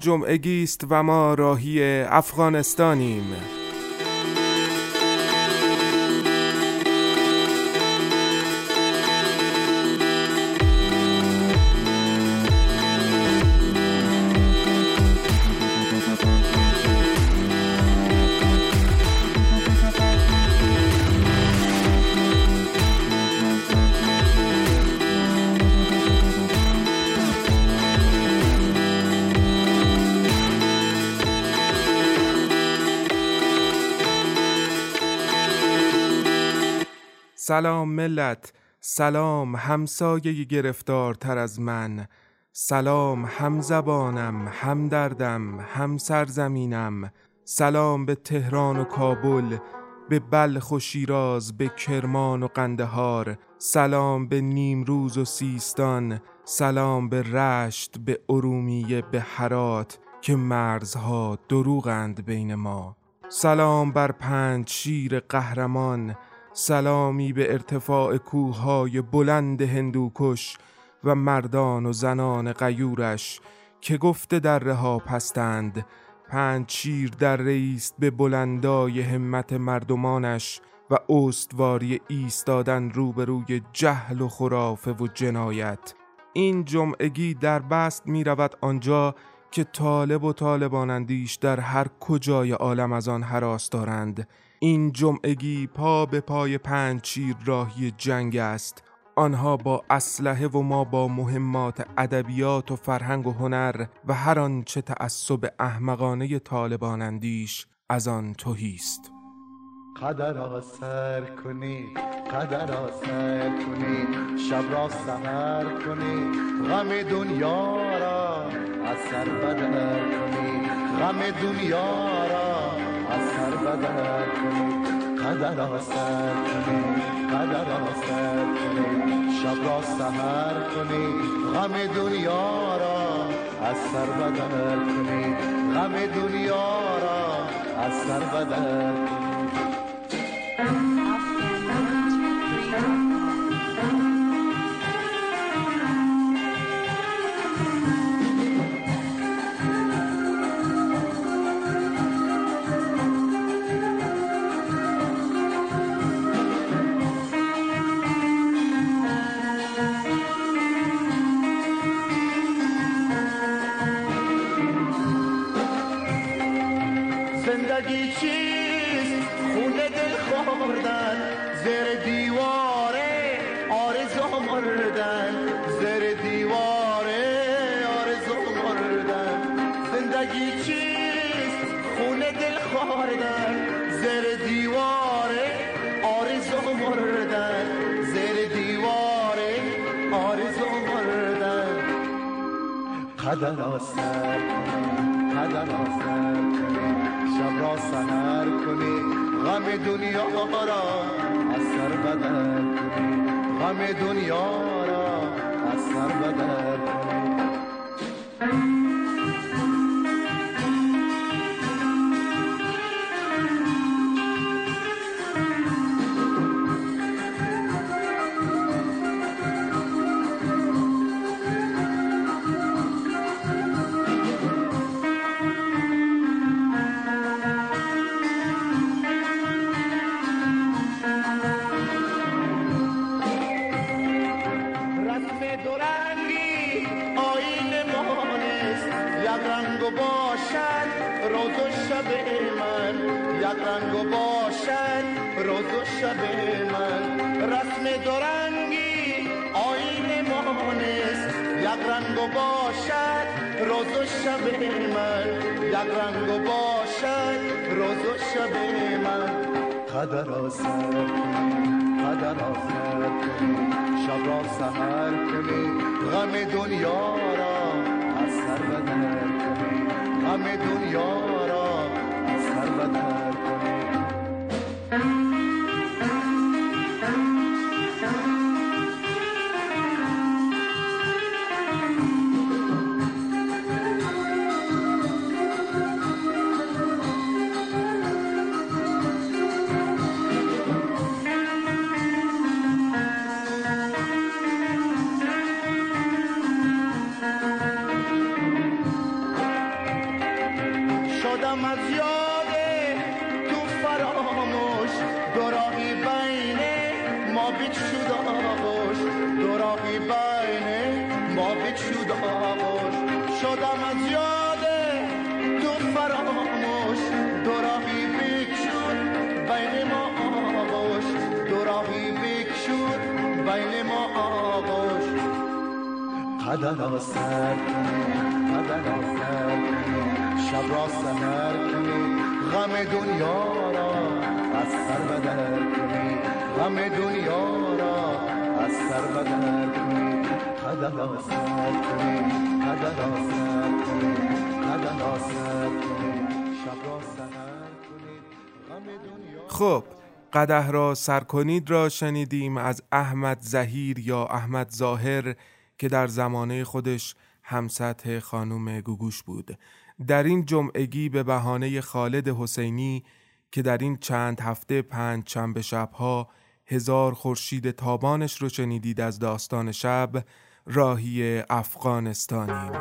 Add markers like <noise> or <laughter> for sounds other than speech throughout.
اینجا جمعگی است و ما راهی افغانستانیم. سلام ملت سلام همسایه گرفتارتر از من سلام هم زبانم هم دردم هم سرزمینم سلام به تهران و کابل به بلخ و شیراز به کرمان و قندهار سلام به نیمروز و سیستان سلام به رشت به ارومیه به حرات که مرزها دروغند بین ما. سلام بر پنج شیر قهرمان سلامی به ارتفاع کوههای بلند هندوکش و مردان و زنان قیورش که گفته در ها پستند. پنج شیر در رئیست به بلندای همت مردمانش و استواری ایستادن روبروی جهل و خرافه و جنایت. این جمعگی در بست می رود آنجا که طالب و طالبانندیش در هر کجای عالم از آن حراس دارند. این جمعگی پا به پای پنج شیر راهی جنگ است. آنها با اسلحه و ما با مهمات ادبیات و فرهنگ و هنر و هر آنچه تعصب احمقانه طالبان اندیش از آن توهیست قدر را سر کنی قدر را سر کنی شب را سهر کنی غم دنیا را از سر بدر کنی غم دنیا را از سر بدر قدر سر کنی قدر سر کنی. شب را سهر کنی غم دنیا را از سر بدر کنی. غم دنیا را از سر بدر کنی. مردن زیر دیواره آرزو مردن زندگی چیست؟ خونه دل خوردن زیر دیواره آرزو مردن زیر دیواره آرزو مردن قدر آسر قدر آسر شب را سهر کنی غم دنیا را از سر بدر غم دنیا را از سر بدر. قده را سر کنید را شنیدیم از احمد زهیر یا احمد ظاهر که در زمانه خودش همسطح خانم گوگوش بود. در این جمعگی به بهانه خالد حسینی که در این چند هفته پنج چند شبها هزار خورشید تابانش رو شنیدید از داستان شب راهی افغانستانیم.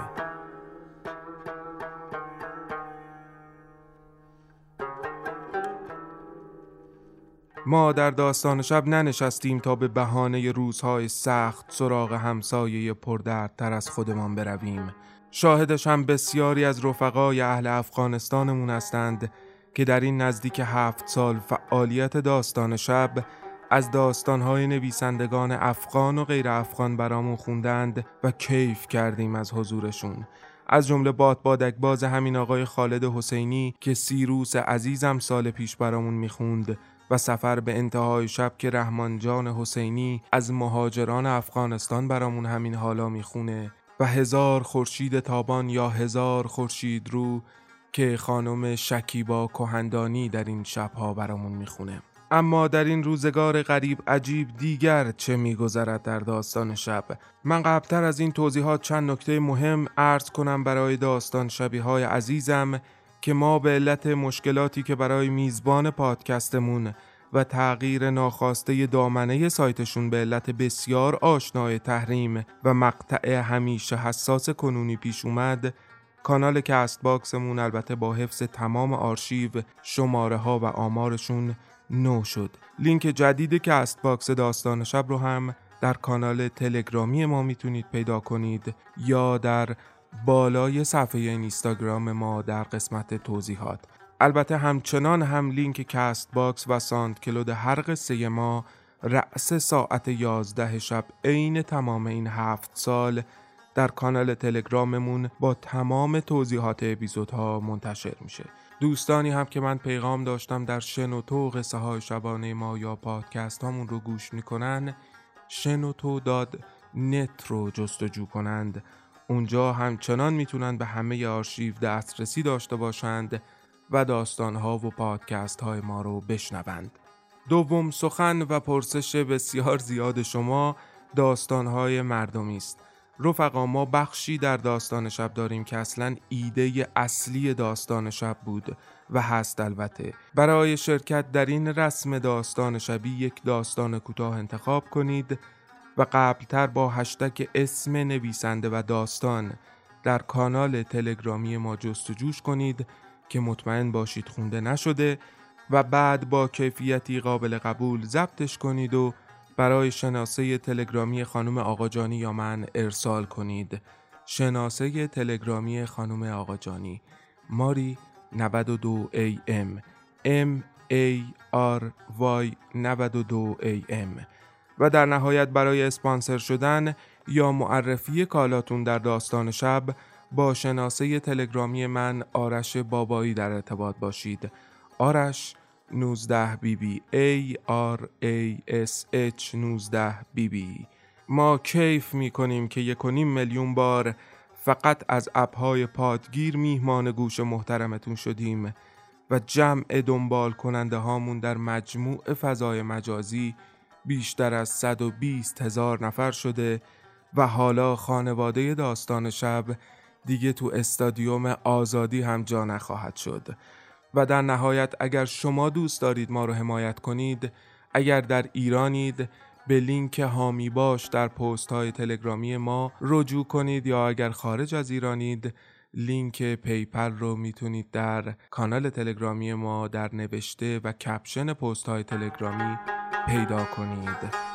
ما در داستان شب ننشستیم تا به بهانه روزهای سخت سراغ همسایه پردردتر از خودمان برویم. شاهدش هم بسیاری از رفقای اهل افغانستانمون هستند که در این نزدیک هفت سال فعالیت داستان شب از داستانهای نویسندگان افغان و غیر افغان برامون خوندند و کیف کردیم از حضورشون. از جمله باد بادک باز همین آقای خالد حسینی که سیروس عزیزم سال پیش برامون می‌خوند و سفر به انتهای شب که رحمان جان حسینی از مهاجران افغانستان برامون همین حالا می‌خونه و هزار خورشید تابان یا هزار خورشید رو که خانم شکیبا کهندانی در این شبها برامون می‌خونه. اما در این روزگار غریب عجیب دیگر چه میگذرد در داستان شب؟ من قبلتر از این توضیحات چند نکته مهم عرض کنم برای داستان شبیه های عزیزم. که ما به علت مشکلاتی که برای میزبان پادکستمون و تغییر ناخواسته دامنه سایتشون به علت بسیار آشنای تحریم و مقطع همیشه حساس کنونی پیش اومد کانال Castbox مون البته با حفظ تمام آرشیو شماره ها و آمارشون نو شد. لینک جدید Castbox داستان شب رو هم در کانال تلگرامی ما می‌تونید پیدا کنید یا در بالای صفحه اینستاگرام ما در قسمت توضیحات. البته همچنان هم لینک Castbox و SoundCloud هر قصه ما رأس ساعت 11 شب عین تمام این هفت سال در کانال تلگراممون با تمام توضیحات اپیزودها منتشر میشه. دوستانی هم که من پیغام داشتم در شنوتو قصه های شبانه ما یا پادکست هامون رو گوش می‌کنن شنوتو داد نت رو جستجو کنند. اونجا همچنان می‌تونن به همه آرشیو دسترسی داشته باشند و داستانها و پادکست های ما رو بشنوند. دوم سخن و پرسش بسیار زیاد شما داستانهای مردمی است. رفقا ما بخشی در داستان شب داریم که اصلا ایده اصلی داستان شب بود و هست البته برای شرکت در این رسم داستان شبی یک داستان کوتاه انتخاب کنید و قبلتر با هشتک اسم نویسنده و داستان در کانال تلگرامی ما جستجوش کنید که مطمئن باشید خونده نشده و بعد با کیفیتی قابل قبول ضبطش کنید و برای شناسه تلگرامی خانم آقاجانی یا من ارسال کنید. شناسه تلگرامی خانم آقاجانی ماری 92 AM M. A R Y 92 AM و در نهایت برای اسپانسر شدن یا معرفی کالاتون در داستان شب با شناسه تلگرامی من آرش بابایی در ارتباط باشید. آرش 19 بی A R A S H 19 بی ما کیف می کنیم که یک میلیون بار فقط از اپهای پادگیر میهمان گوش محترمتون شدیم و جمع دنبال کننده هامون در مجموع فضای مجازی بیشتر از 120 هزار نفر شده و حالا خانواده داستان شب دیگه تو استادیوم آزادی هم جا نخواهد شد. و در نهایت اگر شما دوست دارید ما رو حمایت کنید اگر در ایرانید به لینک هامی باش در پست های تلگرامی ما رجوع کنید یا اگر خارج از ایرانید لینک PayPal رو می‌تونید در کانال تلگرامی ما در نوشته و caption پست های تلگرامی پیدا کنید.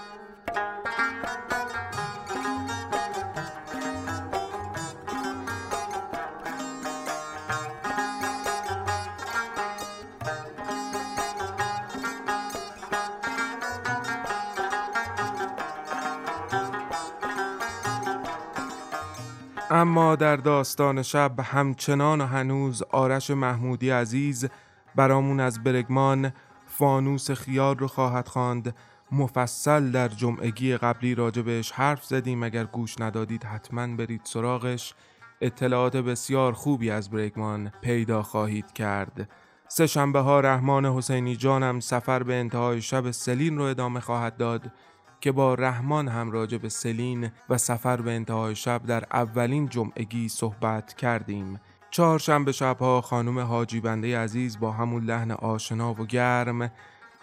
اما در داستان شب همچنان و هنوز آرش محمودی عزیز برامون از برگمان فانوس خیار رو خواهد خواند. مفصل در جمعگی قبلی راجبش حرف زدیم. اگر گوش ندادید حتما برید سراغش. اطلاعات بسیار خوبی از برگمان پیدا خواهید کرد. سه شنبه ها رحمان حسینی جانم سفر به انتهای شب سلین رو ادامه خواهد داد که با رحمان هم راجع به سلین و سفر به انتهای شب در اولین جمعگی صحبت کردیم. چهارشنبه شبها خانم حاجی بنده عزیز با همون لحن آشنا و گرم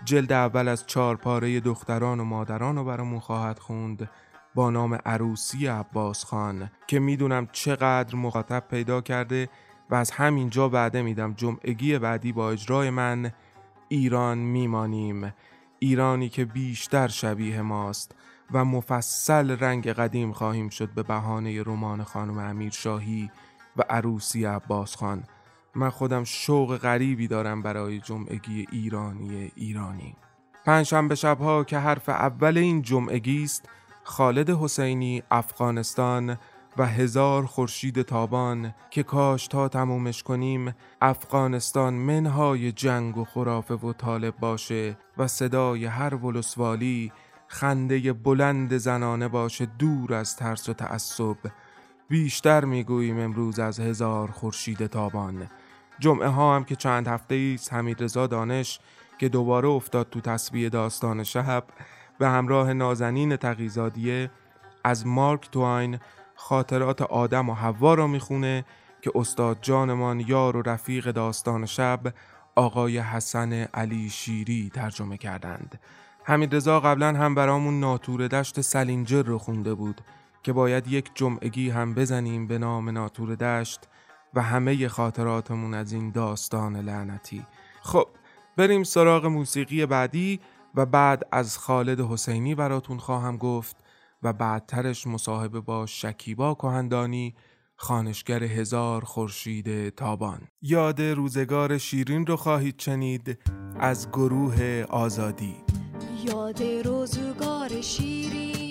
جلد اول از چهار پاره دختران و مادران رو برامون خواهد خوند با نام عروسی عباس خان که می‌دونم چقدر مخاطب پیدا کرده و از همینجا بعده میدم جمعگی بعدی با اجرای من ایران میمانیم. ایرانی که بیشتر شبیه ماست و مفصل رنگ قدیم خواهیم شد به بهانه رمان خانم امیر شاهی و عروسی عباس خان. من خودم شوق غریبی دارم برای جمعگی ایرانی ایرانی. پنجشنبه شبها که حرف اول این جمعگی است خالد حسینی افغانستان و هزار خورشید تابان که کاش تا تمومش کنیم افغانستان منهای جنگ و خرافه و طالب باشه و صدای هر ولسوالی خنده بلند زنانه باشه دور از ترس و تعصب. بیشتر می‌گوییم امروز از هزار خورشید تابان. جمعه ها هم که چند هفته ایست حمید رضا دانش که دوباره افتاد تو تصویه داستان شهب به همراه نازنین تقیزادیه از مارک توین خاطرات آدم و حوا را می‌خونه که استاد جانمان یار و رفیق داستان شب آقای حسن علی شیری ترجمه کردند. حمید رضا قبلا هم برامون ناتور دشت سلینجر رو خونده بود. که باید یک جمعگی هم بزنیم به نام ناتور دشت و همه خاطراتمون از این داستان لعنتی. خب بریم سراغ موسیقی بعدی و بعد از خالد حسینی براتون خواهم گفت و بعدترش مصاحبه با شکیبا کهندانی خانشگر هزار خورشید تابان. یاد روزگار شیرین رو خواهید شنید از گروه آزادی. یاد روزگار شیرین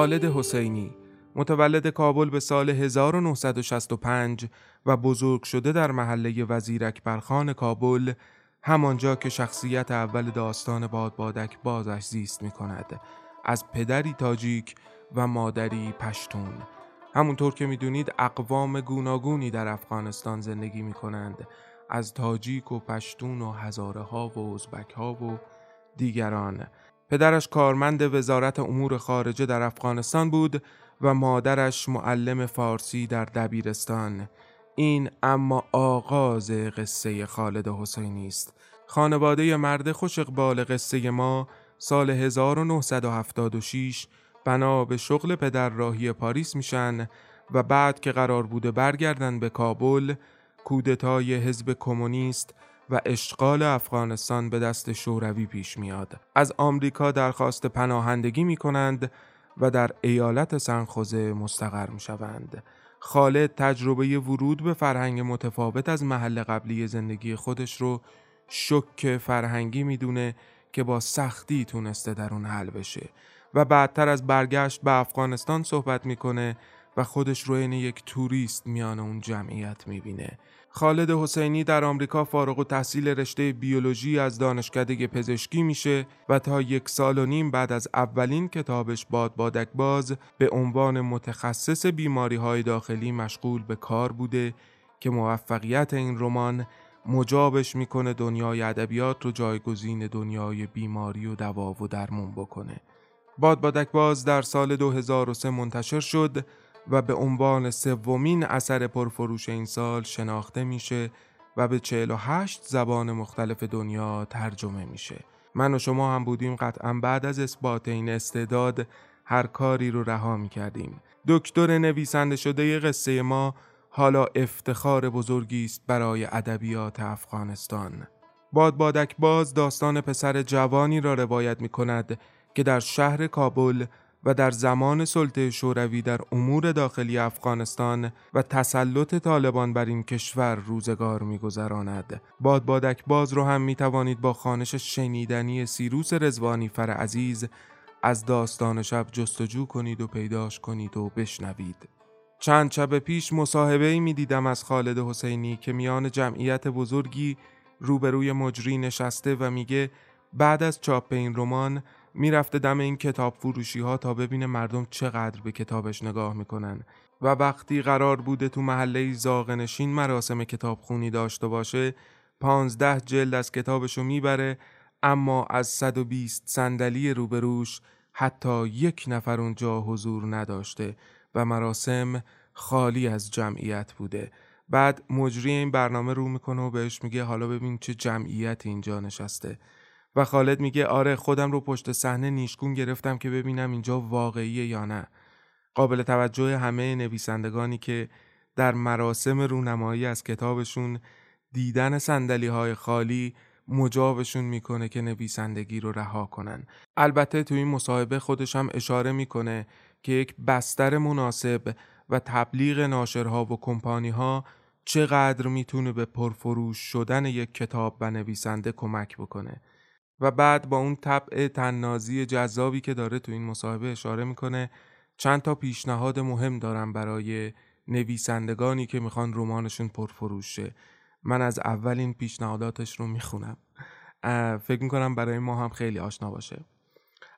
خالد حسینی متولد کابل به سال 1965 و بزرگ شده در محله وزیر اکبرخان کابل همانجا که شخصیت اول داستان بادبادک بازش زیست می کند از پدری تاجیک و مادری پشتون. همونطور که می‌دونید اقوام گوناگونی در افغانستان زندگی می کنند از تاجیک و پشتون و هزاره ها و ازبک ها و دیگران. پدرش کارمند وزارت امور خارجه در افغانستان بود و مادرش معلم فارسی در دبیرستان. این اما آغاز قصه خالد حسینی است. خانواده مرد خوش اقبال قصه ما سال 1976 بنا به شغل پدر راهی پاریس میشن و بعد که قرار بوده برگردن به کابل کودتای حزب کمونیست و اشغال افغانستان به دست شوروی پیش میاد از آمریکا درخواست پناهندگی می کنند و در ایالت سنخوزه مستقر می شوند. خالد تجربه ورود به فرهنگ متفاوت از محل قبلی زندگی خودش رو شک فرهنگی می‌دونه که با سختی تونسته در اون حل بشه و بعدتر از برگشت به افغانستان صحبت می‌کنه و خودش رو این یک توریست میان اون جمعیت می‌بینه. خالد حسینی در آمریکا فارغ و تحصیل رشته بیولوژی از دانشکده پزشکی میشه و تا یک سال و نیم بعد از اولین کتابش باد بادک باز به عنوان متخصص بیماری های داخلی مشغول به کار بوده که موفقیت این رمان مجابش می‌کنه دنیای ادبیات رو جایگزین دنیای بیماری و دوا و درمون بکنه. باد بادک باز در سال 2003 منتشر شد و به عنوان سومین اثر پرفروش این سال شناخته میشه و به 48 زبان مختلف دنیا ترجمه میشه. من و شما هم بودیم قطعا بعد از اثبات این استعداد هر کاری رو رها می‌کردیم. دکتر نویسنده شده قصه ما حالا افتخار بزرگی است برای ادبیات افغانستان. باد بادک باز داستان پسر جوانی را روایت می کند که در شهر کابل و در زمان سلطه شوروی در امور داخلی افغانستان و تسلط طالبان بر این کشور روزگار میگذراند. باد بادک باز رو هم می توانید با خانش شنیدنی سیروس رزوانی فر عزیز از داستان شب جستجو کنید و پیداش کنید و بشنوید. چند شب پیش مصاحبه ای می دیدم از خالد حسینی که میان جمعیت بزرگی روبروی مجری نشسته و میگه بعد از چاپ این رمان می‌رفته دم این کتاب فروشی ها تا ببینه مردم چقدر به کتابش نگاه می‌کنن. و وقتی قرار بوده تو محله زاغنشین مراسم کتابخونی داشته باشه پانزده جلد از کتابشو می‌بره اما از 120 صندلی روبروش حتی یک نفر اونجا حضور نداشته و مراسم خالی از جمعیت بوده. بعد مجری این برنامه رو می‌کنه و بهش میگه حالا ببین چه جمعیت اینجا نشسته. و خالد میگه آره خودم رو پشت صحنه نیشگون گرفتم که ببینم اینجا واقعیه یا نه. قابل توجه همه نویسندگانی که در مراسم رونمایی از کتابشون دیدن سندلی های خالی مجابشون می‌کنه که نویسندگی رو رها کنن. البته تو این مصاحبه خودش هم اشاره می‌کنه که یک بستر مناسب و تبلیغ ناشرها و کمپانی ها چقدر می‌تونه به پرفروش شدن یک کتاب و نویسنده کمک بکنه. و بعد با اون طبع تننازی جذابی که داره تو این مصاحبه اشاره می‌کنه چند تا پیشنهاد مهم دارم برای نویسندگانی که می‌خوان رمانشون پرفروشه من از اولین پیشنهاداتش رو می‌خونم. فکر می‌کنم برای ما هم خیلی آشنا باشه.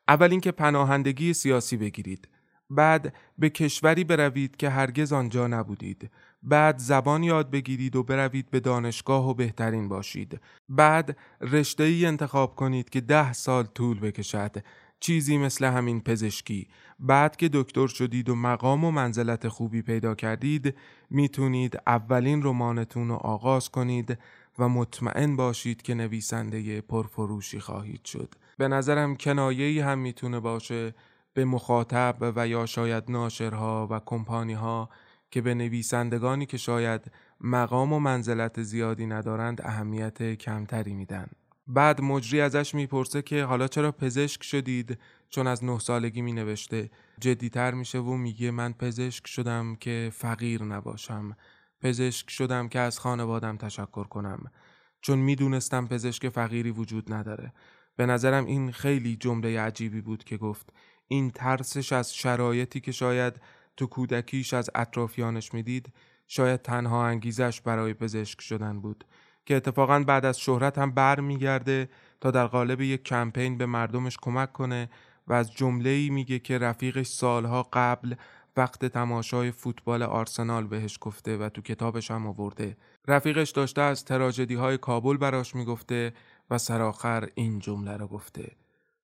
اول اینکه پناهندگی سیاسی بگیرید. بعد به کشوری بروید که هرگز آنجا نبودید. بعد زبان یاد بگیرید و بروید به دانشگاه و بهترین باشید. بعد رشته ای انتخاب کنید که ده سال طول بکشد. چیزی مثل همین پزشکی. بعد که دکتر شدید و مقام و منزلت خوبی پیدا کردید می‌تونید اولین رمانتون رو آغاز کنید و مطمئن باشید که نویسنده پرفروشی خواهید شد. به نظرم کنایه‌ای هم می‌تونه باشه. به مخاطب و یا شاید ناشرها و کمپانی ها که به نویسندگانی که شاید مقام و منزلت زیادی ندارند اهمیت کمتری میدن. بعد مجری ازش می‌پرسه که حالا چرا پزشک شدید؟ چون از نه سالگی می نوشته جدیتر میشه و میگه من پزشک شدم که فقیر نباشم. پزشک شدم که از خانوادم تشکر کنم. چون می‌دونستم پزشک فقیری وجود نداره. به نظرم این خیلی جمله عجیبی بود که گفت. این ترسش از شرایطی که شاید تو کودکیش از اطرافیانش می‌دید شاید تنها انگیزش برای پزشک شدن بود که اتفاقا بعد از شهرت هم بر میگرده تا در قالب یک کمپین به مردمش کمک کنه و از جمله میگه که رفیقش سالها قبل وقت تماشای فوتبال آرسنال بهش گفته و تو کتابش هم آورده. رفیقش داشته از تراجدی های کابل براش می‌گفته و سرآخر این جمله رو گفته.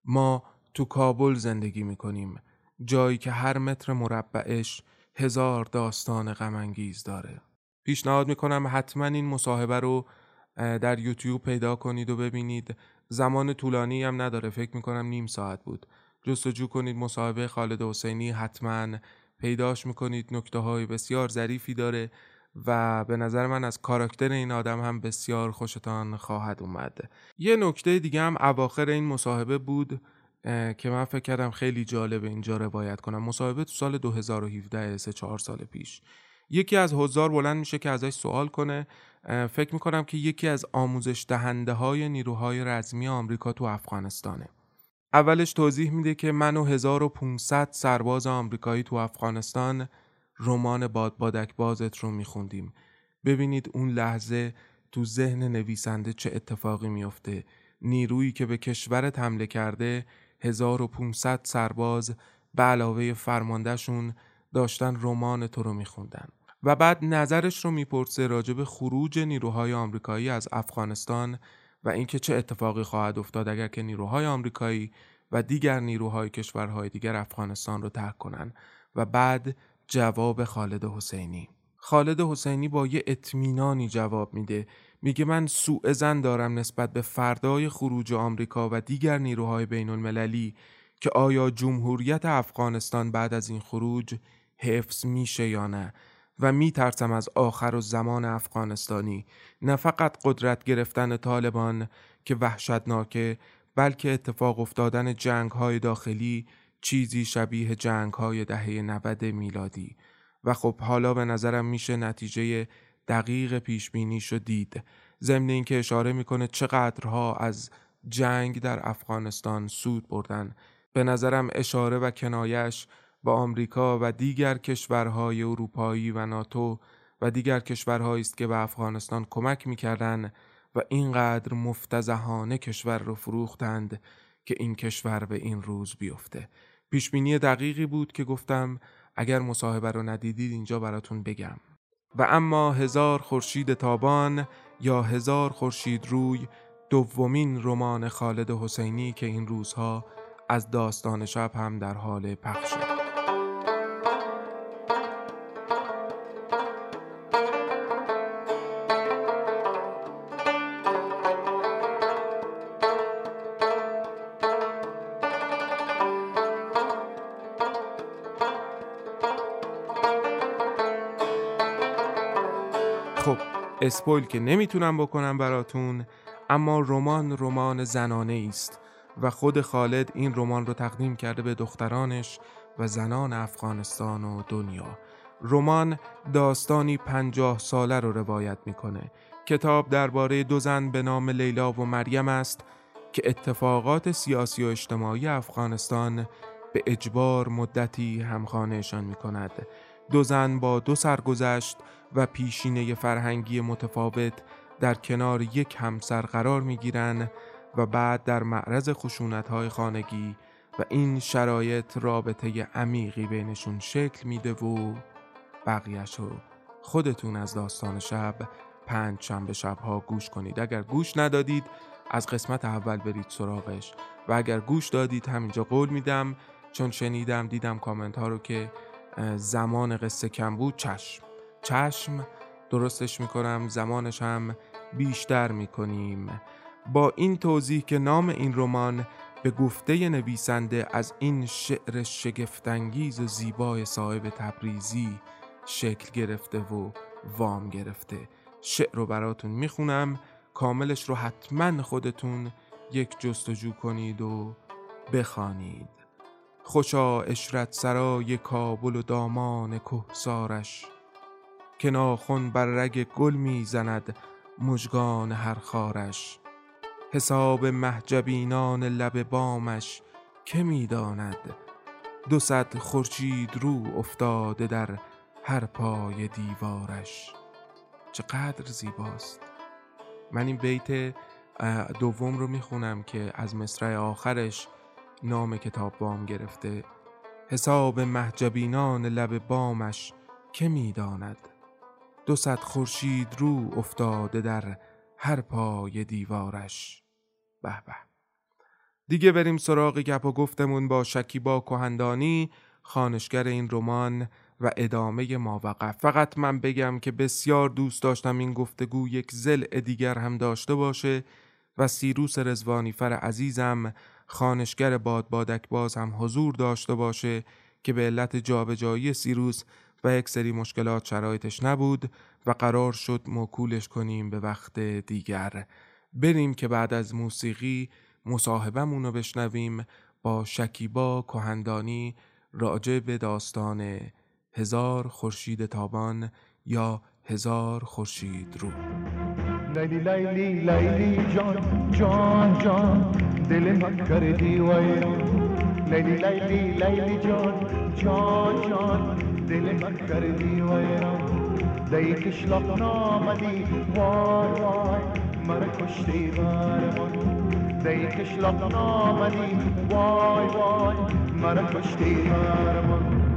ما تو کابل زندگی می‌کنیم. جایی که هر متر مربعش هزار داستان غمانگیز داره. پیشنهاد می‌کنم حتما این مصاحبه رو در یوتیوب پیدا کنید و ببینید. زمان طولانی هم نداره فکر می‌کنم نیم ساعت بود. جستجو کنید مصاحبه خالد حسینی حتما پیداش می‌کنید. نکته های بسیار ظریفی داره و به نظر من از کاراکتر این آدم هم بسیار خوشتان خواهد اومد. یه نکته دیگه هم اواخر این مصاحبه بود. که من فکر کردم خیلی جالب اینجا روایت کنم. مصاحبه تو سال 2017 سه چهار سال پیش. یکی از حضار بلند میشه که ازش سوال کنه. فکر می‌کنم که یکی از آموزش دهنده های نیروهای رزمی آمریکا تو افغانستانه. اولش توضیح میده که من و 1500 سرباز آمریکایی تو افغانستان رمان باد بادک بازت رو میخوندیم. ببینید اون لحظه تو ذهن نویسنده چه اتفاقی میفته نیرویی که به کشورت حمله کرده 1500 سرباز به علاوه فرماندهشون داشتن رمان تو رو میخوندن. و بعد نظرش رو می‌پرسه راجب خروج نیروهای آمریکایی از افغانستان و اینکه چه اتفاقی خواهد افتاد اگر که نیروهای آمریکایی و دیگر نیروهای کشورهای دیگر افغانستان رو ترک کنن. و بعد جواب خالد حسینی. خالد حسینی با یه اطمینانی جواب میده میگه من سوء زن دارم نسبت به فردای خروج آمریکا و دیگر نیروهای بین المللی که آیا جمهوریت افغانستان بعد از این خروج حفظ میشه یا نه؟ و میترسم از آخر و زمان افغانستانی نه فقط قدرت گرفتن طالبان که وحشتناکه بلکه اتفاق افتادن جنگ های داخلی چیزی شبیه جنگ های دهه 90 میلادی. و خب حالا به نظرم میشه نتیجه دقیق پیش شو دید. ضمن اینکه اشاره می‌کنه چقدرها از جنگ در افغانستان سود بردن. به نظرم اشاره و کنایش با آمریکا و دیگر کشورهای اروپایی و ناتو و دیگر کشورهایی است که به افغانستان کمک می‌کردند و اینقدر مفتزهانه کشور رو فروختند که این کشور به این روز بیفته. پیشبینی دقیقی بود که گفتم اگر مصاحبه رو ندیدید اینجا براتون بگم. و اما هزار خورشید تابان یا هزار خورشید روی دومین رمان خالد حسینی که این روزها از داستان شب هم در حال پخشه اسپویل که نمی‌تونم بکنم براتون اما رمان رمان زنانه است و خود خالد این رمان رو تقدیم کرده به دخترانش و زنان افغانستان و دنیا رمان داستانی پنجاه ساله رو روایت می‌کنه کتاب درباره دو زن به نام لیلا و مریم است که اتفاقات سیاسی و اجتماعی افغانستان به اجبار مدتی همخانهشان می کند. دو زن با دو سرگذشت و پیشینه فرهنگی متفاوت در کنار یک همسر قرار می گیرن و بعد در معرض خشونت خانگی و این شرایط رابطه عمیقی بینشون شکل میده و بقیهشو خودتون از داستان شب پنج شنبه شبها گوش کنید. اگر گوش ندادید از قسمت اول برید سراغش. و اگر گوش دادید همینجا قول میدم چون شنیدم دیدم کامنت ها رو که زمان قصه کم بود چشم. چشم درستش می‌کنم زمانش هم بیشتر می‌کنیم. با این توضیح که نام این رمان به گفته نویسنده از این شعر شگفتانگیز و زیبای صاحب تبریزی شکل گرفته و وام گرفته. شعر رو براتون می‌خونم. کاملش رو حتما خودتون یک جستجو کنید و بخوانید. خوشا اشرت سرای کابل و دامان کهسارش که ناخن بر رگ گل می‌زند مژگان هر خارش. حساب محجبینان لب بامش که می‌داند دو صد خورشید رو افتاده در هر پای دیوارش. چقدر زیباست! من این بیت دوم رو می‌خونم که از مصرع آخرش نام کتاب بام گرفته. حساب محجبینان لب بامش که می‌داند. دو صد خورشید رو افتاده در هر پای دیوارش. به به. دیگه بریم سراغ گپ و گفتمون با شکیبا کهندانی خانشگر این رمان و ادامه ماوقف فقط من بگم که بسیار دوست داشتم این گفتگو یک زل دیگر هم داشته باشه و سیروس رزوانیفر عزیزم خانشگر باد بادک باز هم حضور داشته باشه که به علت جابجایی سیروس و یک سری مشکلات شرایطش نبود و قرار شد موکولش کنیم به وقت دیگر. بریم که بعد از موسیقی مصاحبمون رو بشنویم با شکیبا کهندانی راجع به داستان هزار خورشید تابان یا هزار خورشید رو. لیلی لیلی لیلی جان جان جان. دل من کردی ویران لیلی لیلی لیلی جان جان جان دل من کردی ویران دی کشلاق نامدی وای وای مرا کشتی برمان دی کشلاق نامدی وای وای مرا کشتی برمان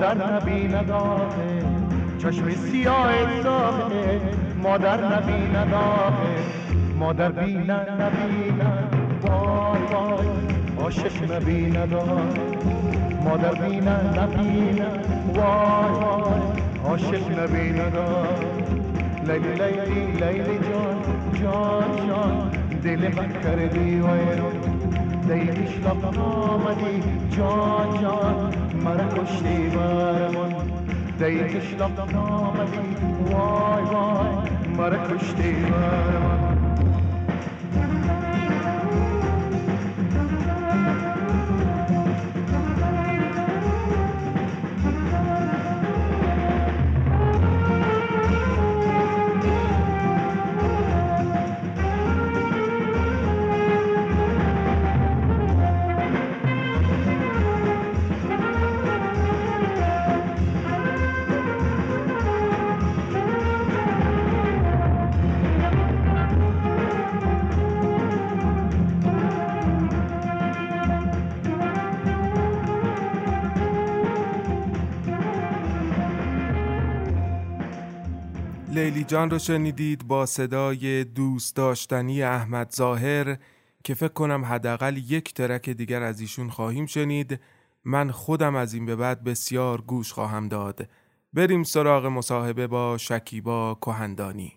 مادر نبیند آخه چشم سیاه زاغه مادر نبیند آخه مادر بیند نبیند وای وای عاشق نبیند آخه مادر بیند نبیند وای وای عاشق نبیند آخه لیلی لیلی لیلی جان جان جان. دل من کردی ویران دیگش لب آمدی جان جان. مرا دیگش لب آمدی وای وای. مرا کشتی برمان. لیلی جان رو شنیدید با صدای دوست داشتنی احمد ظاهر که فکر کنم حداقل یک ترک دیگر از ایشون خواهیم شنید. من خودم از این به بعد بسیار گوش خواهم داد. بریم سراغ مصاحبه با شکیبا کهندانی.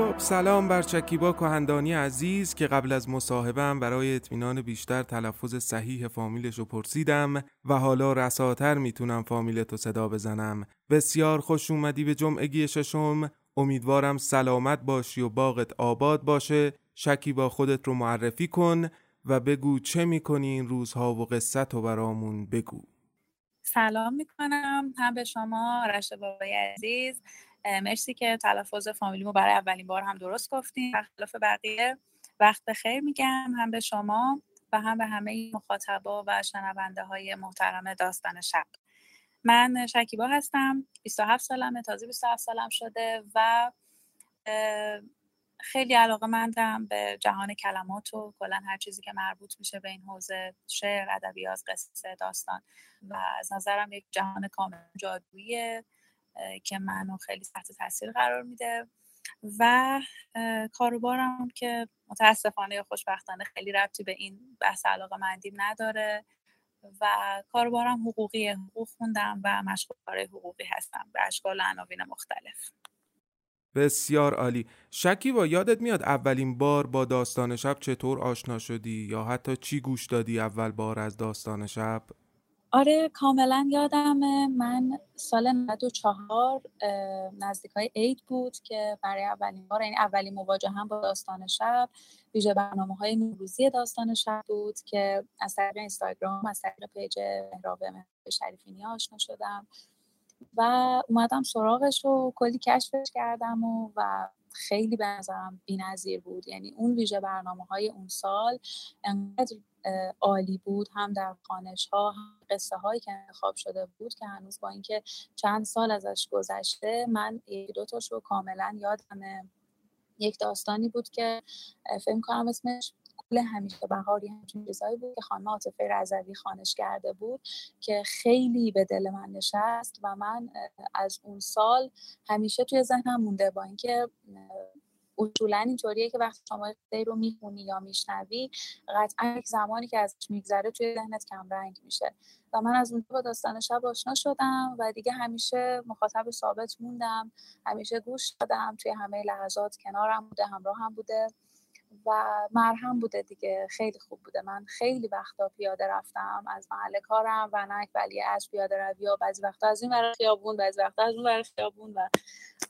خب سلام بر شکیبا کهندانی عزیز که قبل از مصاحبم برای اطمینان بیشتر تلفظ صحیح فامیلش رو پرسیدم و حالا رساتر می‌تونم فامیلتو صدا بزنم. بسیار خوش اومدی به جمعگی ششم. امیدوارم سلامت باشی و باغت آباد باشه. شکیبا خودت رو معرفی کن و بگو چه می‌کنی این روزها و قصت و برامون بگو. سلام می‌کنم. هم به شما آرش بابای عزیز. مرسی که تلفظ فامیلیمو برای اولین بار هم درست گفتیم برخلاف بقیه وقت بخیر میگم هم به شما و هم به همه مخاطبا و شنونده های محترم داستان شب. من شکیبا هستم 27 سالمه تازه 27 سالم شده و خیلی علاقه مندم به جهان کلمات و کلا هر چیزی که مربوط میشه به این حوزه شعر ادبیات قصه داستان. و از نظرم یک جهان کامل جادوییه. اه، که منو خیلی تحت تاثیر قرار میده. و کاروبارم که متاسفانه یا خوشبختانه خیلی ربطی به این بحث علاقه مندیم نداره. و کاروبارم حقوقی حقوق خوندم و مشغول کار حقوقی هستم به اشکال و عناوین مختلف. بسیار عالی. شکیبا یادت میاد اولین بار با داستان شب چطور آشنا شدی؟ یا حتی چی گوش دادی اول بار از داستان شب؟ آره کاملا یادمه. من سال 94 نزدیک های عید بود که برای اولین بار یعنی اولین مواجه هم با داستان شب ویژه برنامه های نوروزی داستان شب بود که از طریق اینستاگرام از طریق پیج مهراب شریفینی آشنا شدم. و اومدم سراغش و کلی کشفش کردم و, و خیلی به نظرم بی‌نظیر بود. یعنی اون ویژه برنامه های اون سال انقدر عالی بود هم در خانش ها هم قصه هایی که انتخاب شده بود که هنوز با اینکه چند سال ازش گذشته من یک دو تاشو کاملا یادمه. یک داستانی بود که فکر کنم اسمش همیشه بهاری همچین چیزایی بود که خانم عاطفه رضوی خانش کرده بود که خیلی به دل من نشست و من از اون سال همیشه توی ذهنم مونده با اینکه اصولا اینطوریه که وقتی شما قصه رو می‌خونی یا میشنوی قطعا یک زمانی که ازش میگذره توی ذهنت کمرنگ میشه. و من از اونجا با داستان شب آشنا شدم و دیگه همیشه مخاطب ثابت موندم همیشه گوش دادم توی همه لحظات کنارم بوده همراه هم بوده. و مرهم بوده دیگه خیلی خوب بوده. من خیلی وقتا پیاده رفتم از محل کارم و نک ولی از پیاده روی و بعضی وقتا از این ور خیابون بعضی وقتا از اون ور خیابون و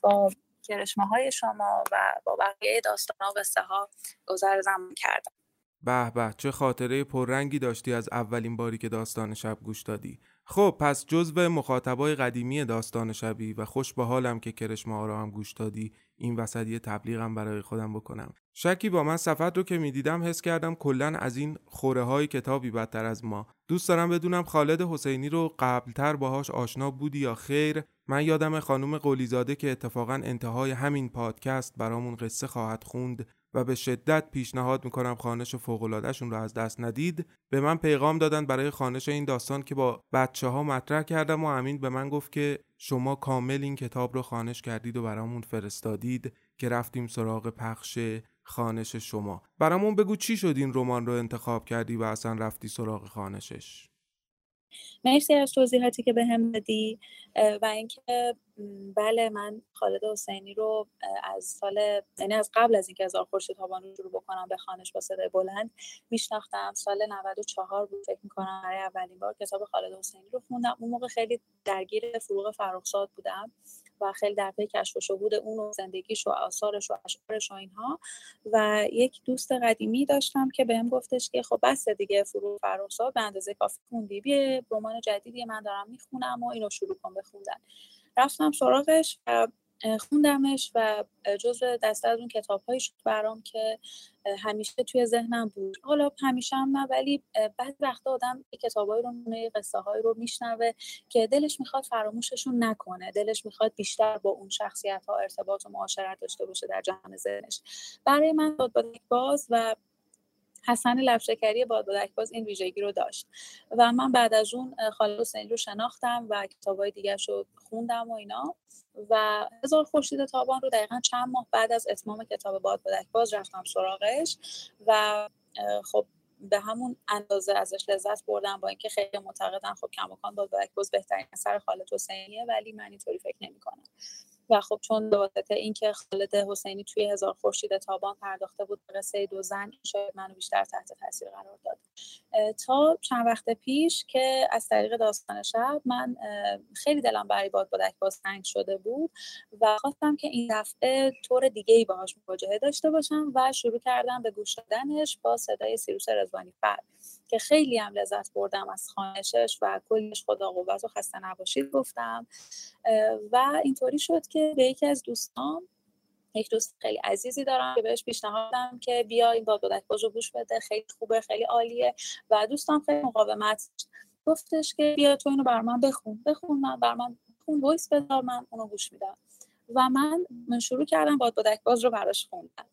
با کرشمه های شما و با بقیه داستان ها قصه ها گذر زمان کردم. به به چه خاطره پررنگی داشتی از اولین باری که داستان شب گوش دادی. خب پس جزو مخاطبای قدیمی داستان شبی و خوش به حالم که کرشمه ها رو هم گوش دادی این وسط یه تبلیغم برای خودم بکنم. شکی با من صفت رو که می‌دیدم حس کردم کلا از این خوره های کتابی بدتر از ما. دوست دارم بدونم خالد حسینی رو قبلتر باهاش آشنا بودی یا خیر. من یادم خانم قلیزاده که اتفاقا انتهای همین پادکست برامون قصه خواهد خوند و به شدت پیشنهاد می‌کنم خانش فوق‌العاده‌شون رو از دست ندید. به من پیغام دادن برای خانش این داستان که با بچه ها مطرح کردم و امین به من گفت که شما کامل این کتاب رو خانش کردید و برامون فرستادید که رفتیم سراغ پخش خانش شما. برامون بگو چی شد این رمان رو انتخاب کردی و اصلا رفتی سراغ خانشش؟ مرسی از توضیحاتی که به هم دادی و اینکه بله من خالد حسینی رو از سال یعنی از قبل از اینکه از خورشید تابان رو شروع بکنم به خوانش با صدای بلند میشناختم. سال 94 بود فکر می‌کنم برای اولین بار کتاب خالد حسینی رو خوندم. اون موقع خیلی درگیر فروغ فرخزاد بودم و خیلی در پی کشف و شهود اون و زندگیش و آثارش و اشعارش و اینها. و یک دوست قدیمی داشتم که بهم گفتش که خب بس دیگه فروغ فرخزاد به اندازه کافی خوندی. بیا رمان جدیدی من دارم می‌خونم و اینو شروع کن به خوندن. رفتم سراغش و خوندمش و جزو دسته از اون کتاب شد برام که همیشه توی ذهنم بود. حالا همیشه هم نه ولی بعد وقتا آدم کتابایی رو میونه قصه هایی رو میشنوه که دلش می‌خواد فراموششون نکنه. دلش می‌خواد بیشتر با اون شخصیت ها ارتباط و معاشرت داشته باشه در جهان ذهنش. برای من داد باز و حسن لبشکری بادبادک باز این ویژگی رو داشت. و من بعد از اون خالد حسینی رو شناختم و کتابای دیگه رو خوندم و اینا. و هزار خورشید تابان رو دقیقا چند ماه بعد از اتمام کتاب بادبادک باز رفتم سراغش. و خب به همون اندازه ازش لذت بردم با اینکه خیلی معتقدن خب کماکان بادبادک باز بهترین اثر خالد حسینیه ولی من اینطوری فکر نمی‌کنم. و خب چون به واسطه اینکه خالد حسینی توی هزار خورشید تابان پرداخته بود قصه دو زن شاید منو بیشتر تحت تاثیر قرار داد. تا چند وقت پیش که از طریق داستان شب من خیلی دلم برای باد بادک باز تنگ شده بود و خواستم که این دفعه طور دیگه ای باهاش مواجهه داشته باشم و شروع کردم به گوش دادنش با صدای سیروس رزوانی فر که خیلی هم لذت بردم از خانشش و کلش خدا قوت و خسته نباشید گفتم. و اینطوری شد که به یکی از دوستان یک دوست خیلی عزیزی دارم که بهش پیشنهاد که بیا این باد بادک رو گوش بده خیلی خوبه خیلی عالیه. و دوستان خیلی مقاومت گفتش که بیا تو اینو بر من بخون بخون من بر من بخون وایس بذار من اونو گوش میدم. و من من شروع کردم باد بادک باز رو براش خوندم